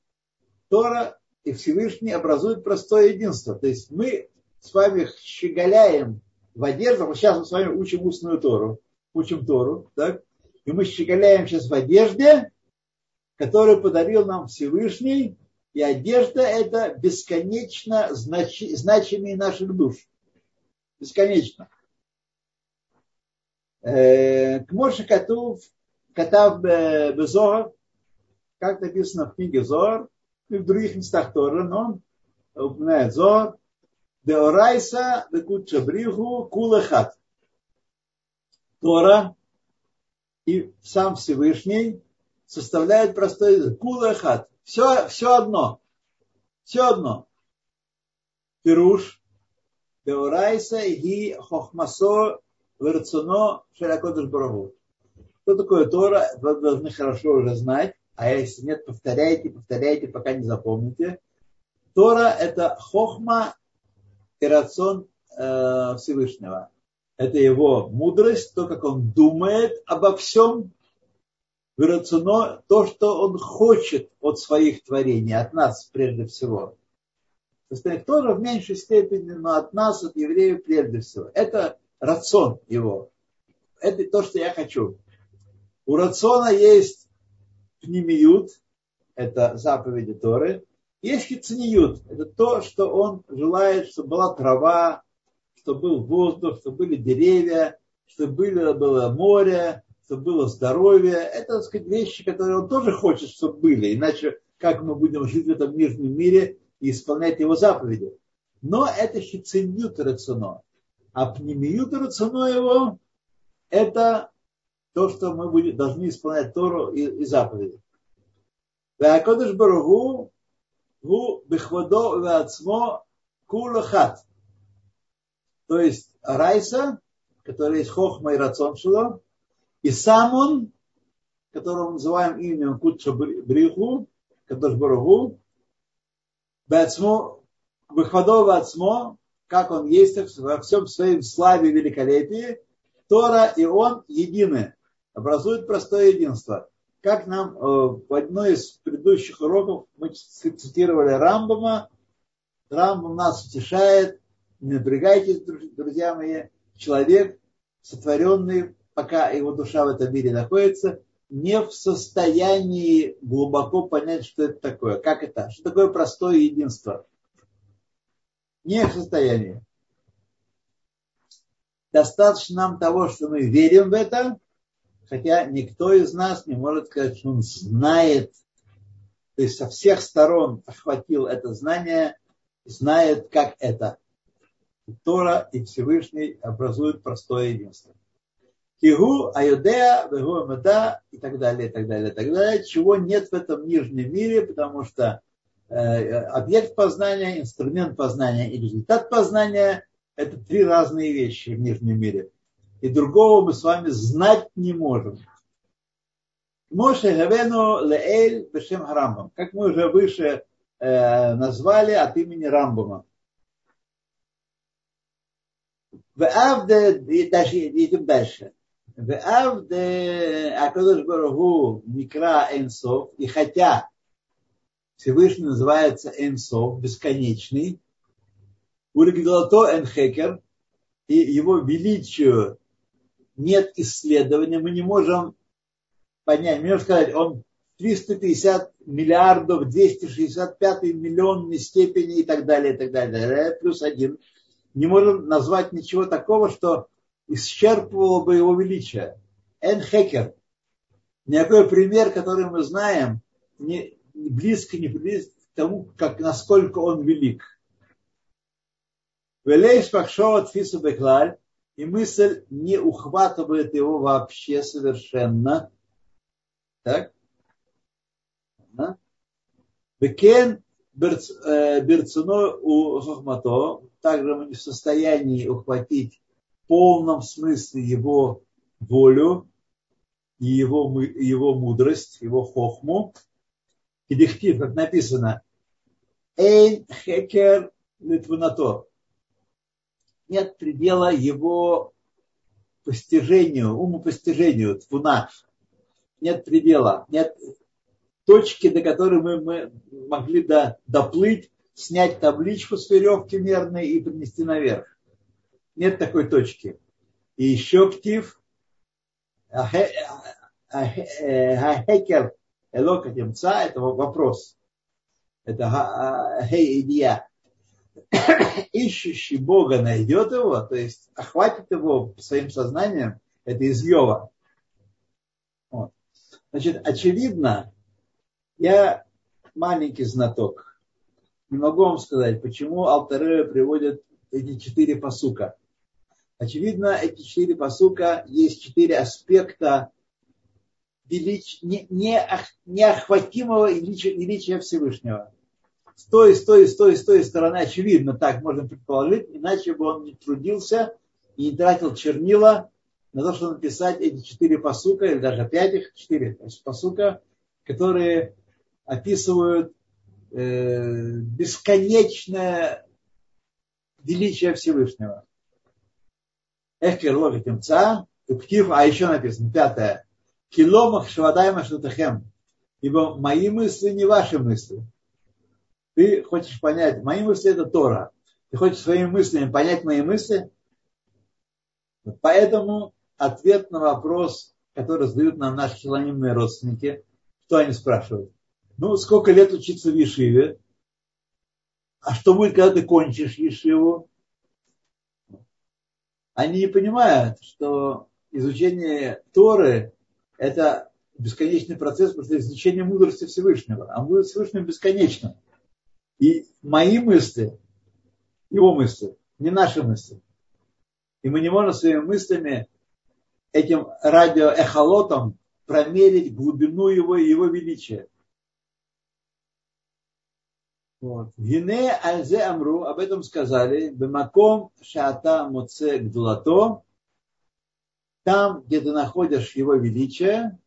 Тора и Всевышний образуют простое единство. То есть мы с вами щеголяем в одеждах. Сейчас мы с вами учим устную Тору. Учим Тору. Так? И мы щеголяем сейчас в одежде, которую подарил нам Всевышний. И одежда это бесконечно знач... значимые наших душ. Бесконечно. Э, к Моше Катув, Катав Безор, как написано в книге Зор, и в других местах тоже, но он упоминает Зор, Деорайса Декут Шабриху Кулахат. Тора и сам Всевышний составляют простой язык. Все, все одно. Все одно. Пируш. Деорайса и хохмасо верцуно шаракодыш барагу. Что такое Тора, вы должны хорошо уже знать. А если нет, повторяйте, повторяйте, пока не запомните. Тора – это хохма и рацион э, Всевышнего. Это его мудрость, то, как он думает обо всем, рацино, то, что он хочет от своих творений, от нас прежде всего. Остальных тоже в меньшей степени, но от нас, от евреев прежде всего. Это рацион его. Это то, что я хочу. У рациона есть пнемиют, это заповеди Торы, есть хицниют, это то, что он желает, чтобы была трава, чтобы был воздух, чтобы были деревья, чтобы было море, чтобы было здоровье. Это, так сказать, вещи, которые он тоже хочет, чтобы были. Иначе как мы будем жить в этом мирном мире и исполнять его заповеди? Но это хициньют рацино. А пнемиют рацино его – это то, что мы будем, должны исполнять Тору и, и заповеди. Вакодыш Баругу гу бихвадо вацмо кулахат. То есть Райса, который есть хохма и рацион шило, и сам он которого мы называем именем Кутша Бриху, Кадош Барагу, Бацмо, Выходова Ацмо, как он есть во всем своем славе и великолепии, Тора и он едины, образуют простое единство. Как нам э, в одной из предыдущих уроков мы цитировали Рамбама, Рамбам нас утешает, не напрягайтесь, друзья мои, человек, сотворенный, пока его душа в этом мире находится, не в состоянии глубоко понять, что это такое. Как это? Что такое простое единство? Не в состоянии. Достаточно нам того, что мы верим в это, хотя никто из нас не может сказать, что он знает, то есть со всех сторон охватил это знание, знает, как это. Тора и Всевышний образуют простое единство. Кигу, Айодея, Вегу, Мада и так далее, и так далее, и так далее, чего нет в этом нижнем мире, потому что э, объект познания, инструмент познания и результат познания – это три разные вещи в нижнем мире. И другого мы с вами знать не можем. Моше Гавену Леэль Бешем Рамбам. Как мы уже выше э, назвали от имени Рамбама. Дальше, идем дальше. Микра Энсов, и хотя Всевышний называется Энсов, бесконечный, Уригдалато Энхекер, и его величию нет исследования, мы не можем понять, можем сказать, он 350 миллиардов, 265 миллионной степени и так далее, и так далее, плюс один. Не можем назвать ничего такого, что исчерпывало бы его величие. Эн Хекер. Никакой пример, который мы знаем, не, близко не близко к тому, как, насколько он велик. Велейш Пакшова Тфису Беклаль, и мысль не ухватывает его вообще совершенно. Так? Бекен берцуно у хохмато, также мы не в состоянии ухватить полном смысле его волю и его, его мудрость, его хохму. И дихтив, как написано, Эйн хекер литвунато. Нет предела его постижению, умопостижению, твуна. Нет предела, нет точки, до которой мы, мы могли до, доплыть, снять табличку с веревки мерной и принести наверх. Нет такой точки. И еще ктив, хекер элока темца, это вопрос. Это хей идея. Ищущий Бога найдет его, то есть охватит его своим сознанием, это из Йова. Вот. Значит, очевидно, я маленький знаток. Не могу вам сказать, почему Алтарея приводит эти четыре посука. Очевидно, эти четыре посука есть четыре аспекта велич... не, не, неохватимого величия, величия Всевышнего. С той, с той, с той, с той стороны, очевидно, так можно предположить, иначе бы он не трудился и не тратил чернила на то, чтобы написать эти четыре посука, или даже пять их, четыре посука, которые описывают э, бесконечное величие Всевышнего. Эхкер логит имца, а еще написано, пятое, киломах швадайма шутахем, ибо мои мысли не ваши мысли. Ты хочешь понять, мои мысли это Тора. Ты хочешь своими мыслями понять мои мысли? Поэтому ответ на вопрос, который задают нам наши челонимные родственники, что они спрашивают? ну, сколько лет учиться в Ешиве, а что будет, когда ты кончишь Ешиву? Они не понимают, что изучение Торы – это бесконечный процесс, потому что изучение мудрости Всевышнего. А мудрость Всевышнего бесконечна. И мои мысли, его мысли, не наши мысли. И мы не можем своими мыслями этим радиоэхолотом промерить глубину его и его величия. Гине альзе амру, об этом сказали, бемаком шата моце гдулато, там, где ты находишь его величие,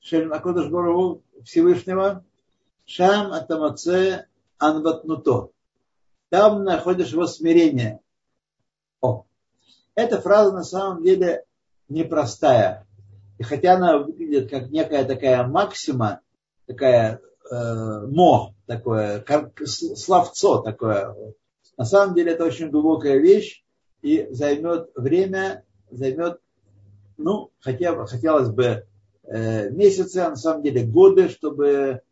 Шель Акодыш Барагу Всевышнего, Шам Атамаце Анватнуто. Там находишь его смирение. О, эта фраза на самом деле непростая. И хотя она выглядит как некая такая максима, такая э, мо, такое, как словцо такое, на самом деле это очень глубокая вещь и займет время, займет, ну, хотя, хотелось бы э, месяцы, а на самом деле годы, чтобы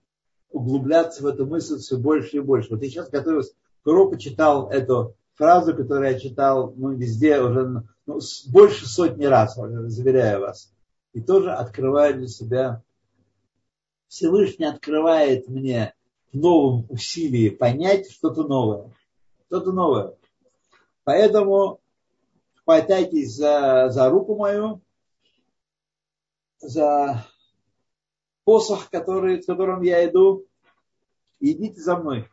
углубляться в эту мысль все больше и больше. Вот я сейчас готовился к уроку, читал эту фразу, которую я читал ну, везде уже ну, больше сотни раз, заверяю вас. И тоже открываю для себя. Всевышний открывает мне в новом усилии понять что-то новое. Что-то новое. Поэтому хватайтесь за, за руку мою, за посох, который, с которым я иду, идите за мной.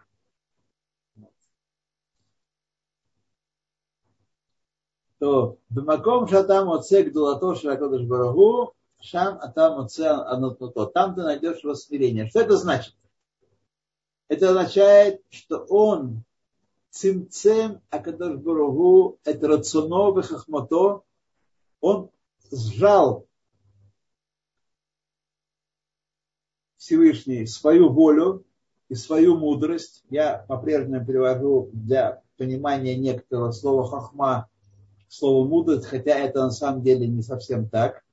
То бемаком шатам оце гдулато ширакодыш барагу, шам атам оце анотното. Там ты найдешь его смирение. Что это значит? Это означает, что он цимцем Акадош Баругу, это рационо хахмато, он сжал Всевышний свою волю и свою мудрость. Я по-прежнему перевожу для понимания некоторого слова хахма слово мудрость, хотя это на самом деле не совсем так.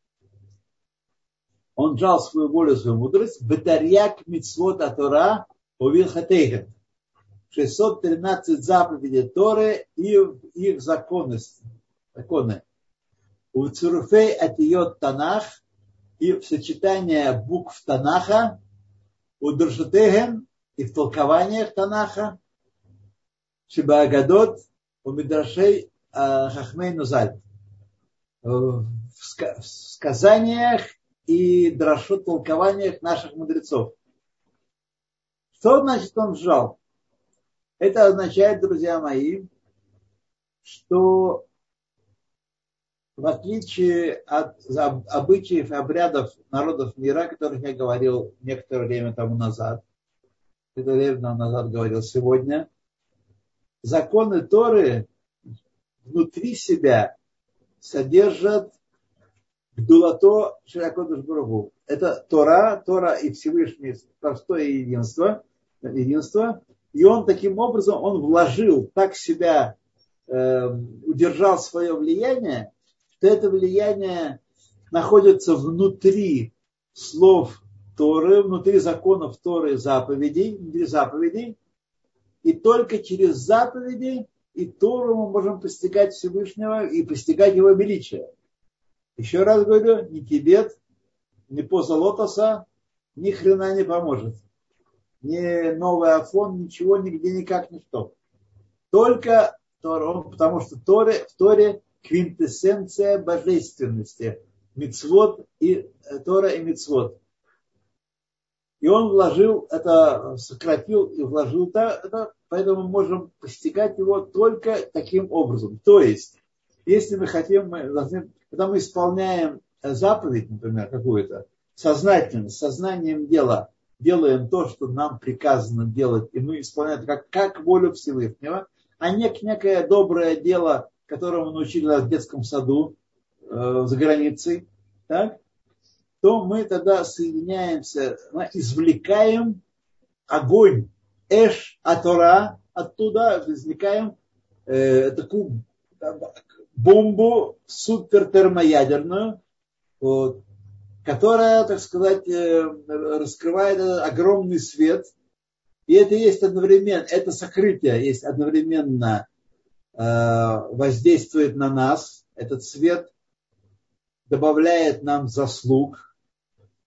Он жал свою волю, свою мудрость. Бетарьяк митцвот атора увил хатейхет. 613 заповедей Торы и их законности, законы. У Цуруфей атиот Танах и в сочетание букв Танаха, у Дуршатехен и в толкованиях Танаха, Шибаагадот, у Мидрашей Хахмей Нузаль. В сказаниях и драшут толкованиях наших мудрецов. Что значит он сжал? Это означает, друзья мои, что в отличие от обычаев и обрядов народов мира, о которых я говорил некоторое время тому назад, некоторое время назад говорил сегодня, законы Торы внутри себя содержат Гдулато Ширакодыш. Это Тора, Тора и Всевышний простое единство, единство. И он таким образом, он вложил, так себя э, удержал свое влияние, что это влияние находится внутри слов Торы, внутри законов Торы заповедей, внутри заповедей. И только через заповеди и Тору мы можем постигать Всевышнего и постигать Его величие. Еще раз говорю, ни Тибет, ни поза лотоса ни хрена не поможет. Ни новый Афон, ничего, нигде, никак, ничто. Только Тора, потому что Торе, в Торе квинтэссенция божественности. Мицвод и э, Тора и Мицвод. И он вложил это, сократил и вложил это, поэтому мы можем постигать его только таким образом. То есть, если мы хотим, мы должны, когда мы исполняем заповедь, например, какую-то, сознательно, сознанием дела, делаем то, что нам приказано делать, и мы исполняем как, как волю Всевышнего, а не некое доброе дело, которому научили нас в детском саду э, за границей, так? то мы тогда соединяемся, мы извлекаем огонь, эш атора, оттуда извлекаем э, такую бомбу супертермоядерную, вот, которая, так сказать, э, раскрывает огромный свет. И это есть одновременно, это сокрытие есть одновременно э, воздействует на нас, этот свет добавляет нам заслуг,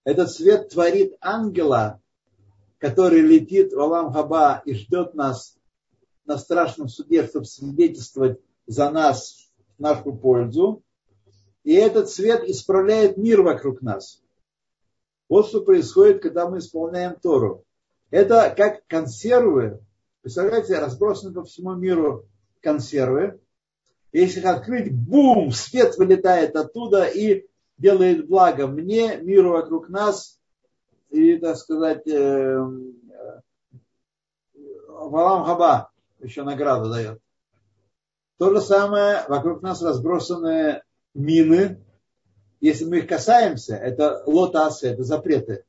этот свет творит ангела, который летит в Алам Хаба и ждет нас на страшном суде, чтобы свидетельствовать за нас в нашу пользу. И этот свет исправляет мир вокруг нас. Вот что происходит, когда мы исполняем Тору. Это как консервы. Представляете, разбросаны по всему миру консервы. Если их открыть, бум, свет вылетает оттуда и делает благо мне, миру вокруг нас, и, так сказать, э, Валам Хаба еще награду дает. То же самое, вокруг нас разбросаны мины. Если мы их касаемся, это лотасы, это запреты.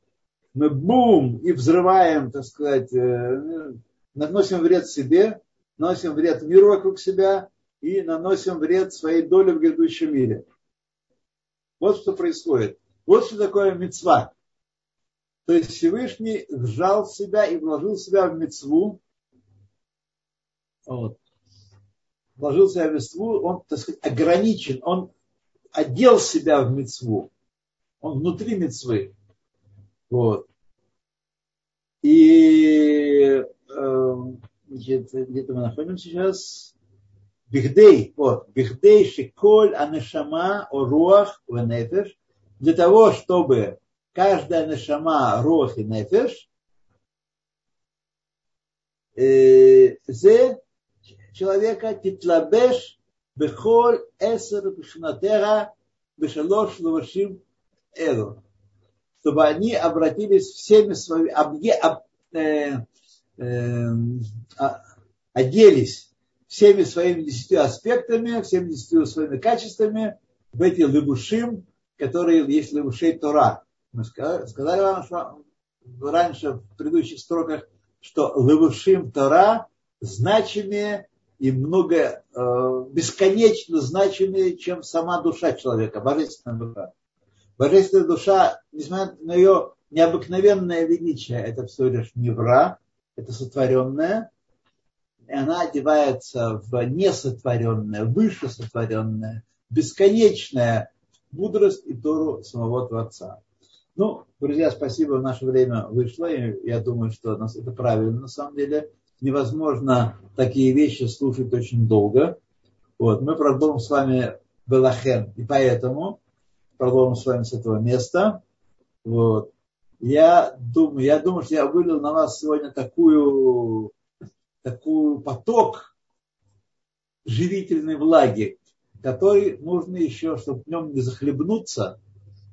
Мы бум и взрываем, так сказать, э, наносим вред себе, наносим вред миру вокруг себя и наносим вред своей доле в грядущем мире. Вот что происходит. Вот что такое мецва. То есть Всевышний вжал себя и вложил себя в мецву. Вот. Вложил себя в мецву, он, так сказать, ограничен, он одел себя в мецву. Он внутри мецвы. Вот. И э, где-то мы находимся сейчас. Бихдей, вот, бихдей шиколь анешама оруах венефеш, для того, чтобы каждая нашама руах и нефеш, э, человека титлабеш бехоль эсер бешнатера бешалош лавашим элу. Чтобы они обратились всеми своими, обге, об, оделись всеми своими десятью аспектами, всеми десятью своими качествами в эти лыбушим, которые есть лыбушей Тора. Мы сказали вам что раньше в предыдущих строках, что лыбушим Тора значимее и много, э, бесконечно значимее, чем сама душа человека, божественная душа. Божественная душа, несмотря на ее необыкновенное величие, это всего лишь невра, это сотворенное, и она одевается в несотворенное, выше сотворенное, бесконечное мудрость и Тору самого Творца. Ну, друзья, спасибо, наше время вышло, и я думаю, что нас это правильно на самом деле. Невозможно такие вещи слушать очень долго. Вот, мы продолжим с вами Белахен, и поэтому продолжим с вами с этого места. Вот. Я думаю, я думаю, что я вылил на вас сегодня такую такой поток живительной влаги, который нужно еще, чтобы в нем не захлебнуться,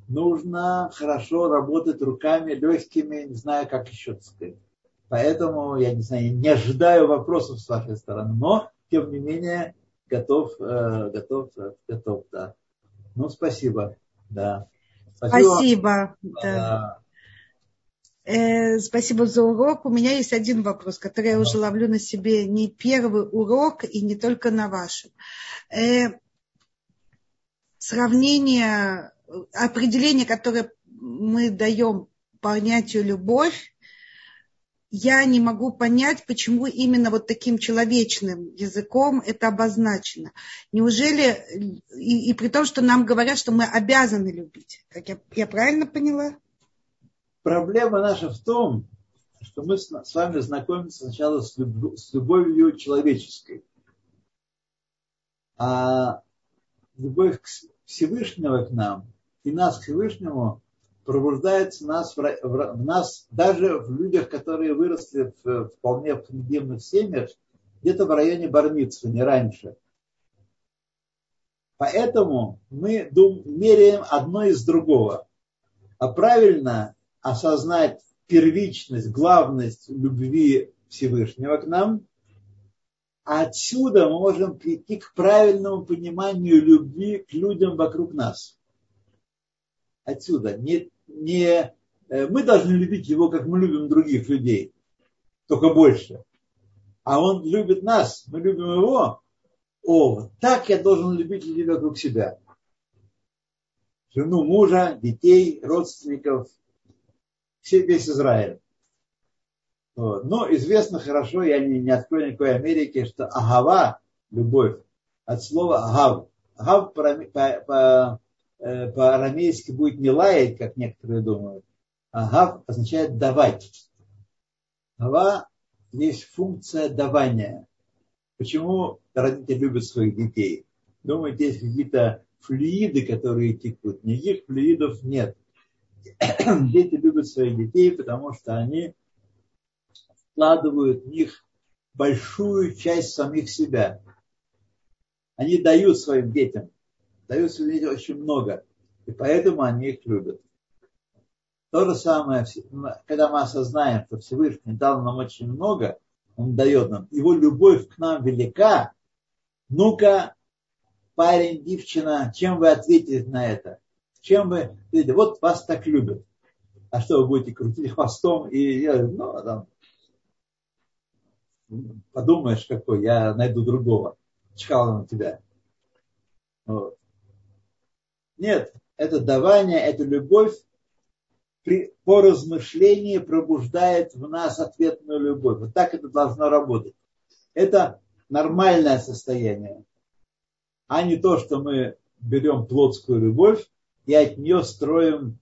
нужно хорошо работать руками, легкими, не знаю, как еще сказать. Поэтому, я не знаю, не ожидаю вопросов с вашей стороны, но, тем не менее, готов, э, готов, готов, да. Ну, спасибо, да. Спасибо. спасибо да. Э, спасибо за урок. У меня есть один вопрос, который я уже ловлю на себе не первый урок и не только на вашем. Э, сравнение, определение, которое мы даем понятию любовь, я не могу понять, почему именно вот таким человечным языком это обозначено. Неужели, и, и при том, что нам говорят, что мы обязаны любить. Как я, я правильно поняла? Проблема наша в том, что мы с вами знакомимся сначала с, любовью, с любовью человеческой. А любовь к Всевышнего к нам и нас к Всевышнему пробуждается в нас, в, в, в нас даже в людях, которые выросли в вполне примитивных семьях, где-то в районе Бармитсва, не раньше. Поэтому мы дум, меряем одно из другого. А правильно осознать первичность, главность любви Всевышнего к нам, а отсюда мы можем прийти к правильному пониманию любви к людям вокруг нас. Отсюда. Не, не, э, мы должны любить его, как мы любим других людей, только больше. А он любит нас, мы любим его. О, так я должен любить людей вокруг себя. Жену, мужа, детей, родственников, весь Израиль. Вот. Но известно хорошо, я не, не открою никакой Америки, что агава, любовь, от слова агав. Агав по, по, по, по-арамейски будет не лаять, как некоторые думают. Агав означает давать. Ава есть функция давания. Почему родители любят своих детей? Думаете, есть какие-то флюиды, которые текут? Никаких флюидов нет. дети любят своих детей, потому что они вкладывают в них большую часть самих себя. Они дают своим детям, дают детям очень много, и поэтому они их любят. То же самое, когда мы осознаем, что Всевышний дал нам очень много, Он дает нам, Его любовь к нам велика, ну-ка, парень, девчина, чем вы ответите на это? Чем вы, вот вас так любят. А что вы будете крутить хвостом и, ну, там, подумаешь, какой, я найду другого. Чкал на тебя. Вот. Нет, это давание, это любовь при, по размышлении пробуждает в нас ответную любовь. Вот так это должно работать. Это нормальное состояние, а не то, что мы берем плотскую любовь и от нее строим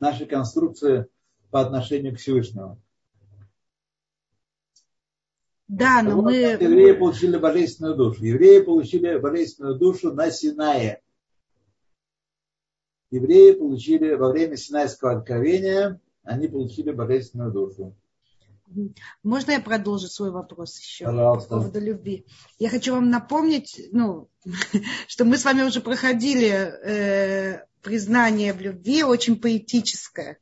наши конструкции по отношению к Всевышнему. Да, но вот мы... Евреи получили божественную душу. Евреи получили божественную душу на Синае. Евреи получили во время Синайского откровения, они получили божественную душу. Можно я продолжу свой вопрос еще Пожалуйста. по поводу любви? Я хочу вам напомнить, ну, что мы с вами уже проходили э, признание в любви, очень поэтическое.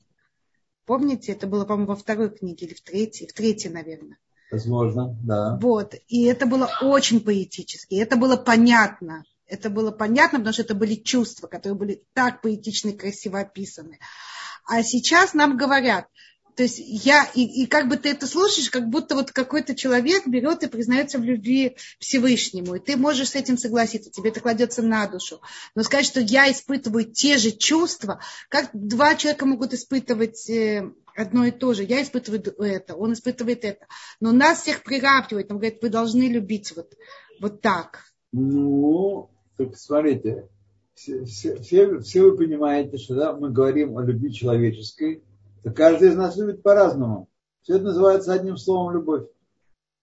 Помните, это было, по-моему, во второй книге или в третьей, в третьей, наверное. Возможно, да. Вот. И это было очень поэтически. Это было понятно. Это было понятно, потому что это были чувства, которые были так поэтично и красиво описаны. А сейчас нам говорят, то есть я, и, и как бы ты это слушаешь, как будто вот какой-то человек берет и признается в любви Всевышнему, и ты можешь с этим согласиться, тебе это кладется на душу. Но сказать, что я испытываю те же чувства, как два человека могут испытывать э, одно и то же. Я испытываю это, он испытывает это. Но нас всех приравнивает, он говорит, вы должны любить вот, вот так. Ну, так смотрите, все, все, все, вы понимаете, что да, мы говорим о любви человеческой, то каждый из нас любит по-разному. Все это называется одним словом любовь.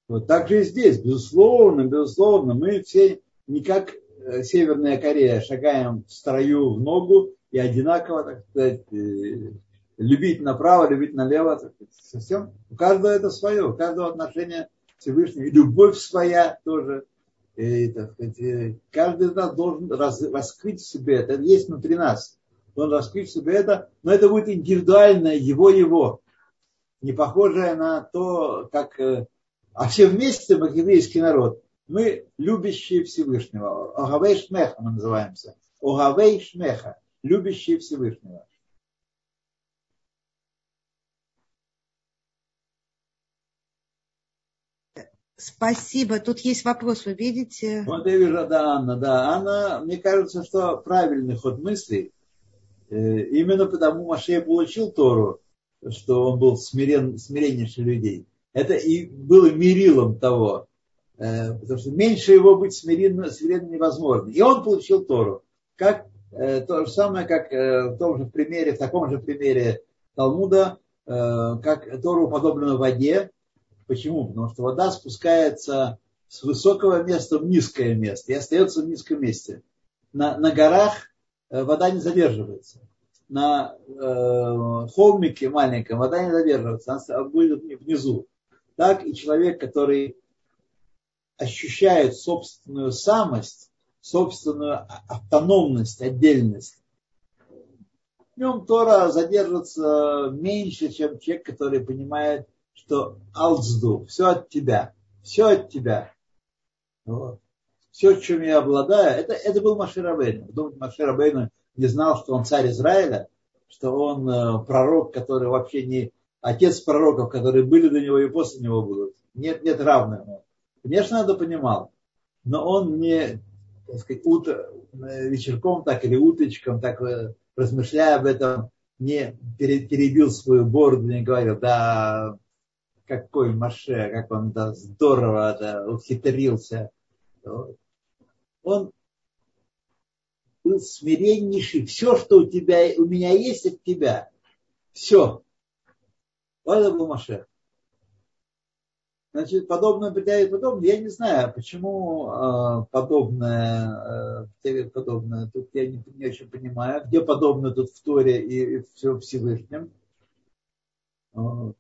Вот так же и здесь, безусловно, безусловно, мы все не как э, Северная Корея шагаем в строю в ногу и одинаково, так сказать, э, любить направо, любить налево, совсем. У каждого это свое, у каждого отношение Всевышнего. И любовь своя тоже. И, так сказать, каждый из нас должен раскрыть в себе это. Это есть внутри нас. Он раскрыть в себе это, но это будет индивидуальное, его-его. Не похожее на то, как... Э, а все вместе, мы еврейский народ, мы любящие Всевышнего. Огавей Шмеха мы называемся. Огавей Шмеха. Любящие Всевышнего. Спасибо. Тут есть вопрос, вы видите? Вот я вижу, да, Анна, да. Анна, мне кажется, что правильный ход мыслей. Э, именно потому Машея получил Тору, что он был смирен, смиреннейший людей. Это и было мерилом того. Э, потому что меньше его быть смиренным, смиренным невозможно. И он получил Тору. Как, э, то же самое, как в том же примере, в таком же примере Талмуда, как Тору подоблено в воде, Почему? Потому что вода спускается с высокого места в низкое место и остается в низком месте. На, на горах э, вода не задерживается. На э, холмике маленьком вода не задерживается, она будет внизу. Так и человек, который ощущает собственную самость, собственную автономность, отдельность, в нем Тора задержится меньше, чем человек, который понимает что алцду, все от тебя, все от тебя. Вот. Все, чем я обладаю, это, это был Маширабейн. Думаете, Маширабейн не знал, что он царь Израиля, что он э, пророк, который вообще не отец пророков, которые были до него и после него будут. Нет, нет равных. Конечно, надо понимал, но он не, так сказать, утро, э, вечерком так или утречком, так э, размышляя об этом, не перебил свою бороду, не говорил, да, какой Маше, как он да, здорово да, ухитрился. Он был смиреннейший. Все, что у тебя, у меня есть от тебя, все. Вот это был Маше. Значит, подобное притягивает подобное. Я не знаю, почему э, подобное э, подобное. Тут я не, не очень понимаю, где подобное тут в Торе и, и все Всевышнем. Вот.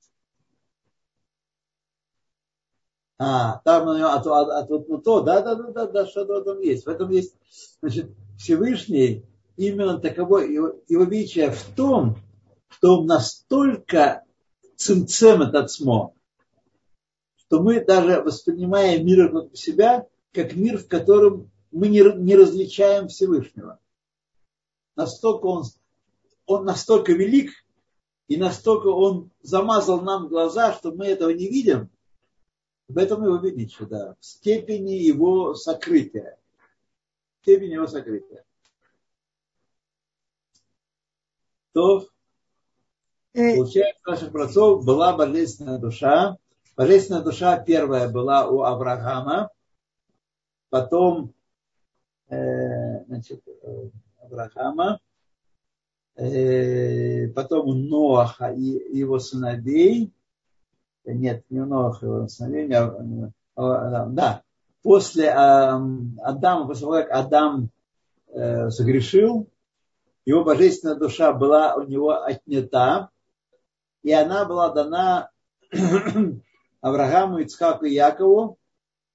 А, там, то, а, а тут ну, то, да, да, да, да, да, что этом есть. В этом есть, значит, Всевышний, именно таково его, его величие в том, что он настолько цимцем этот смо, что мы даже воспринимаем мир вокруг себя как мир, в котором мы не, не различаем Всевышнего. Настолько он, он настолько велик, и настолько он замазал нам глаза, что мы этого не видим, в этом его величие, да, в степени его сокрытия. В степени его сокрытия. То, э. получается, у наших працов была божественная душа. Божественная душа первая была у Авраама, потом э, значит, э, Авраама, э, потом у Ноаха и его сыновей, нет, не у Ноаха его сыновей, а, а, да, после а, Адама, после того, как Адам э, согрешил, его божественная душа была у него отнята, и она была дана Аврааму, Ицхаку и Якову.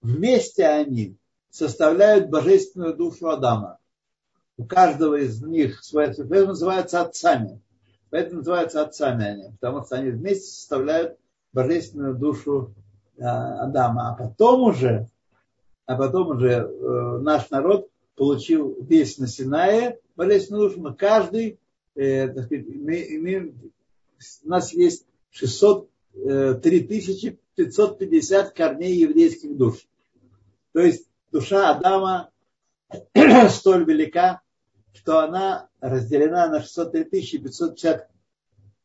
Вместе они составляют божественную душу Адама. У каждого из них своя поэтому называются отцами. Поэтому называются отцами они, потому что они вместе составляют божественную душу а, Адама. А потом уже, а потом уже э, наш народ получил весь на Синае божественную душу, но каждый, э, так сказать, мы, мы, у нас есть 600, э, 3550 корней еврейских душ. То есть душа Адама столь велика, что она разделена на 603 550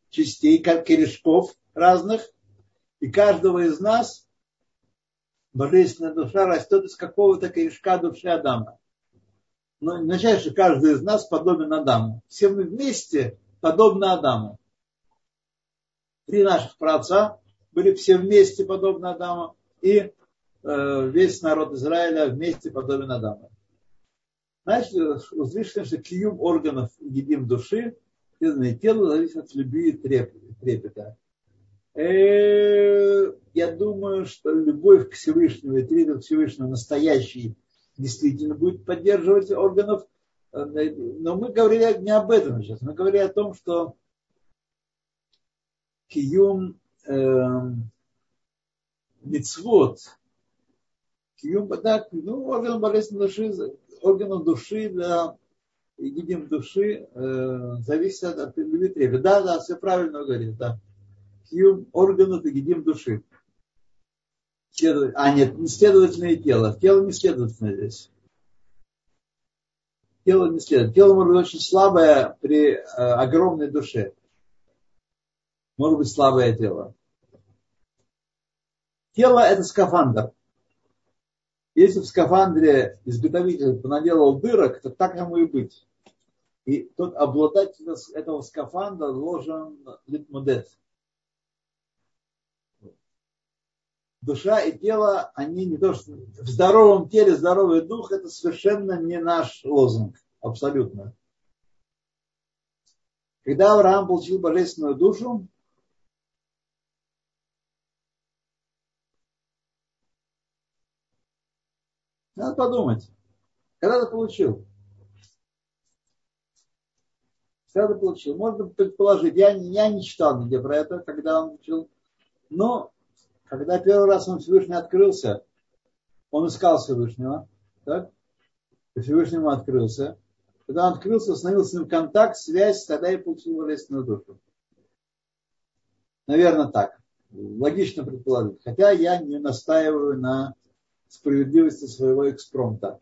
частей, как корешков разных, и каждого из нас божественная душа растет из какого-то корешка души Адама. Но означает, что каждый из нас подобен Адаму. Все мы вместе подобны Адаму. Три наших праотца были все вместе подобны Адаму. И Э, весь народ Израиля вместе подобен Адаму. Значит, услышали, что киюм органов едим души, тело зависит от любви и трепета. Э, я думаю, что любовь к Всевышнему и трепет к Всевышнему настоящий действительно будет поддерживать органов. Но мы говорили не об этом сейчас. Мы говорили о том, что киюм э, мицвод, Киюм так, ну, орган болезни души, органов души для едим души э, зависит от любви Да, да, все правильно говорит, да. Киюм органов и едим души. Следовать, а нет, не следовательно и тело. Тело не следовательно здесь. Тело не следует. Тело может быть очень слабое при э, огромной душе. Может быть слабое тело. Тело это скафандр. Если в скафандре изготовитель понаделал дырок, то так ему и быть. И тот обладатель этого скафандра должен литмудет. Душа и тело, они не то, что в здоровом теле здоровый дух, это совершенно не наш лозунг, абсолютно. Когда Авраам получил божественную душу, Надо подумать. Когда ты получил? Когда ты получил? Можно предположить. Я, я не читал нигде про это, когда он получил. Но когда первый раз он Всевышний открылся, он искал Всевышнего, так? И Всевышнему открылся. Когда он открылся, установил с ним контакт, связь, тогда и получил божественную душу. Наверное, так. Логично предположить. Хотя я не настаиваю на справедливости своего экспромта.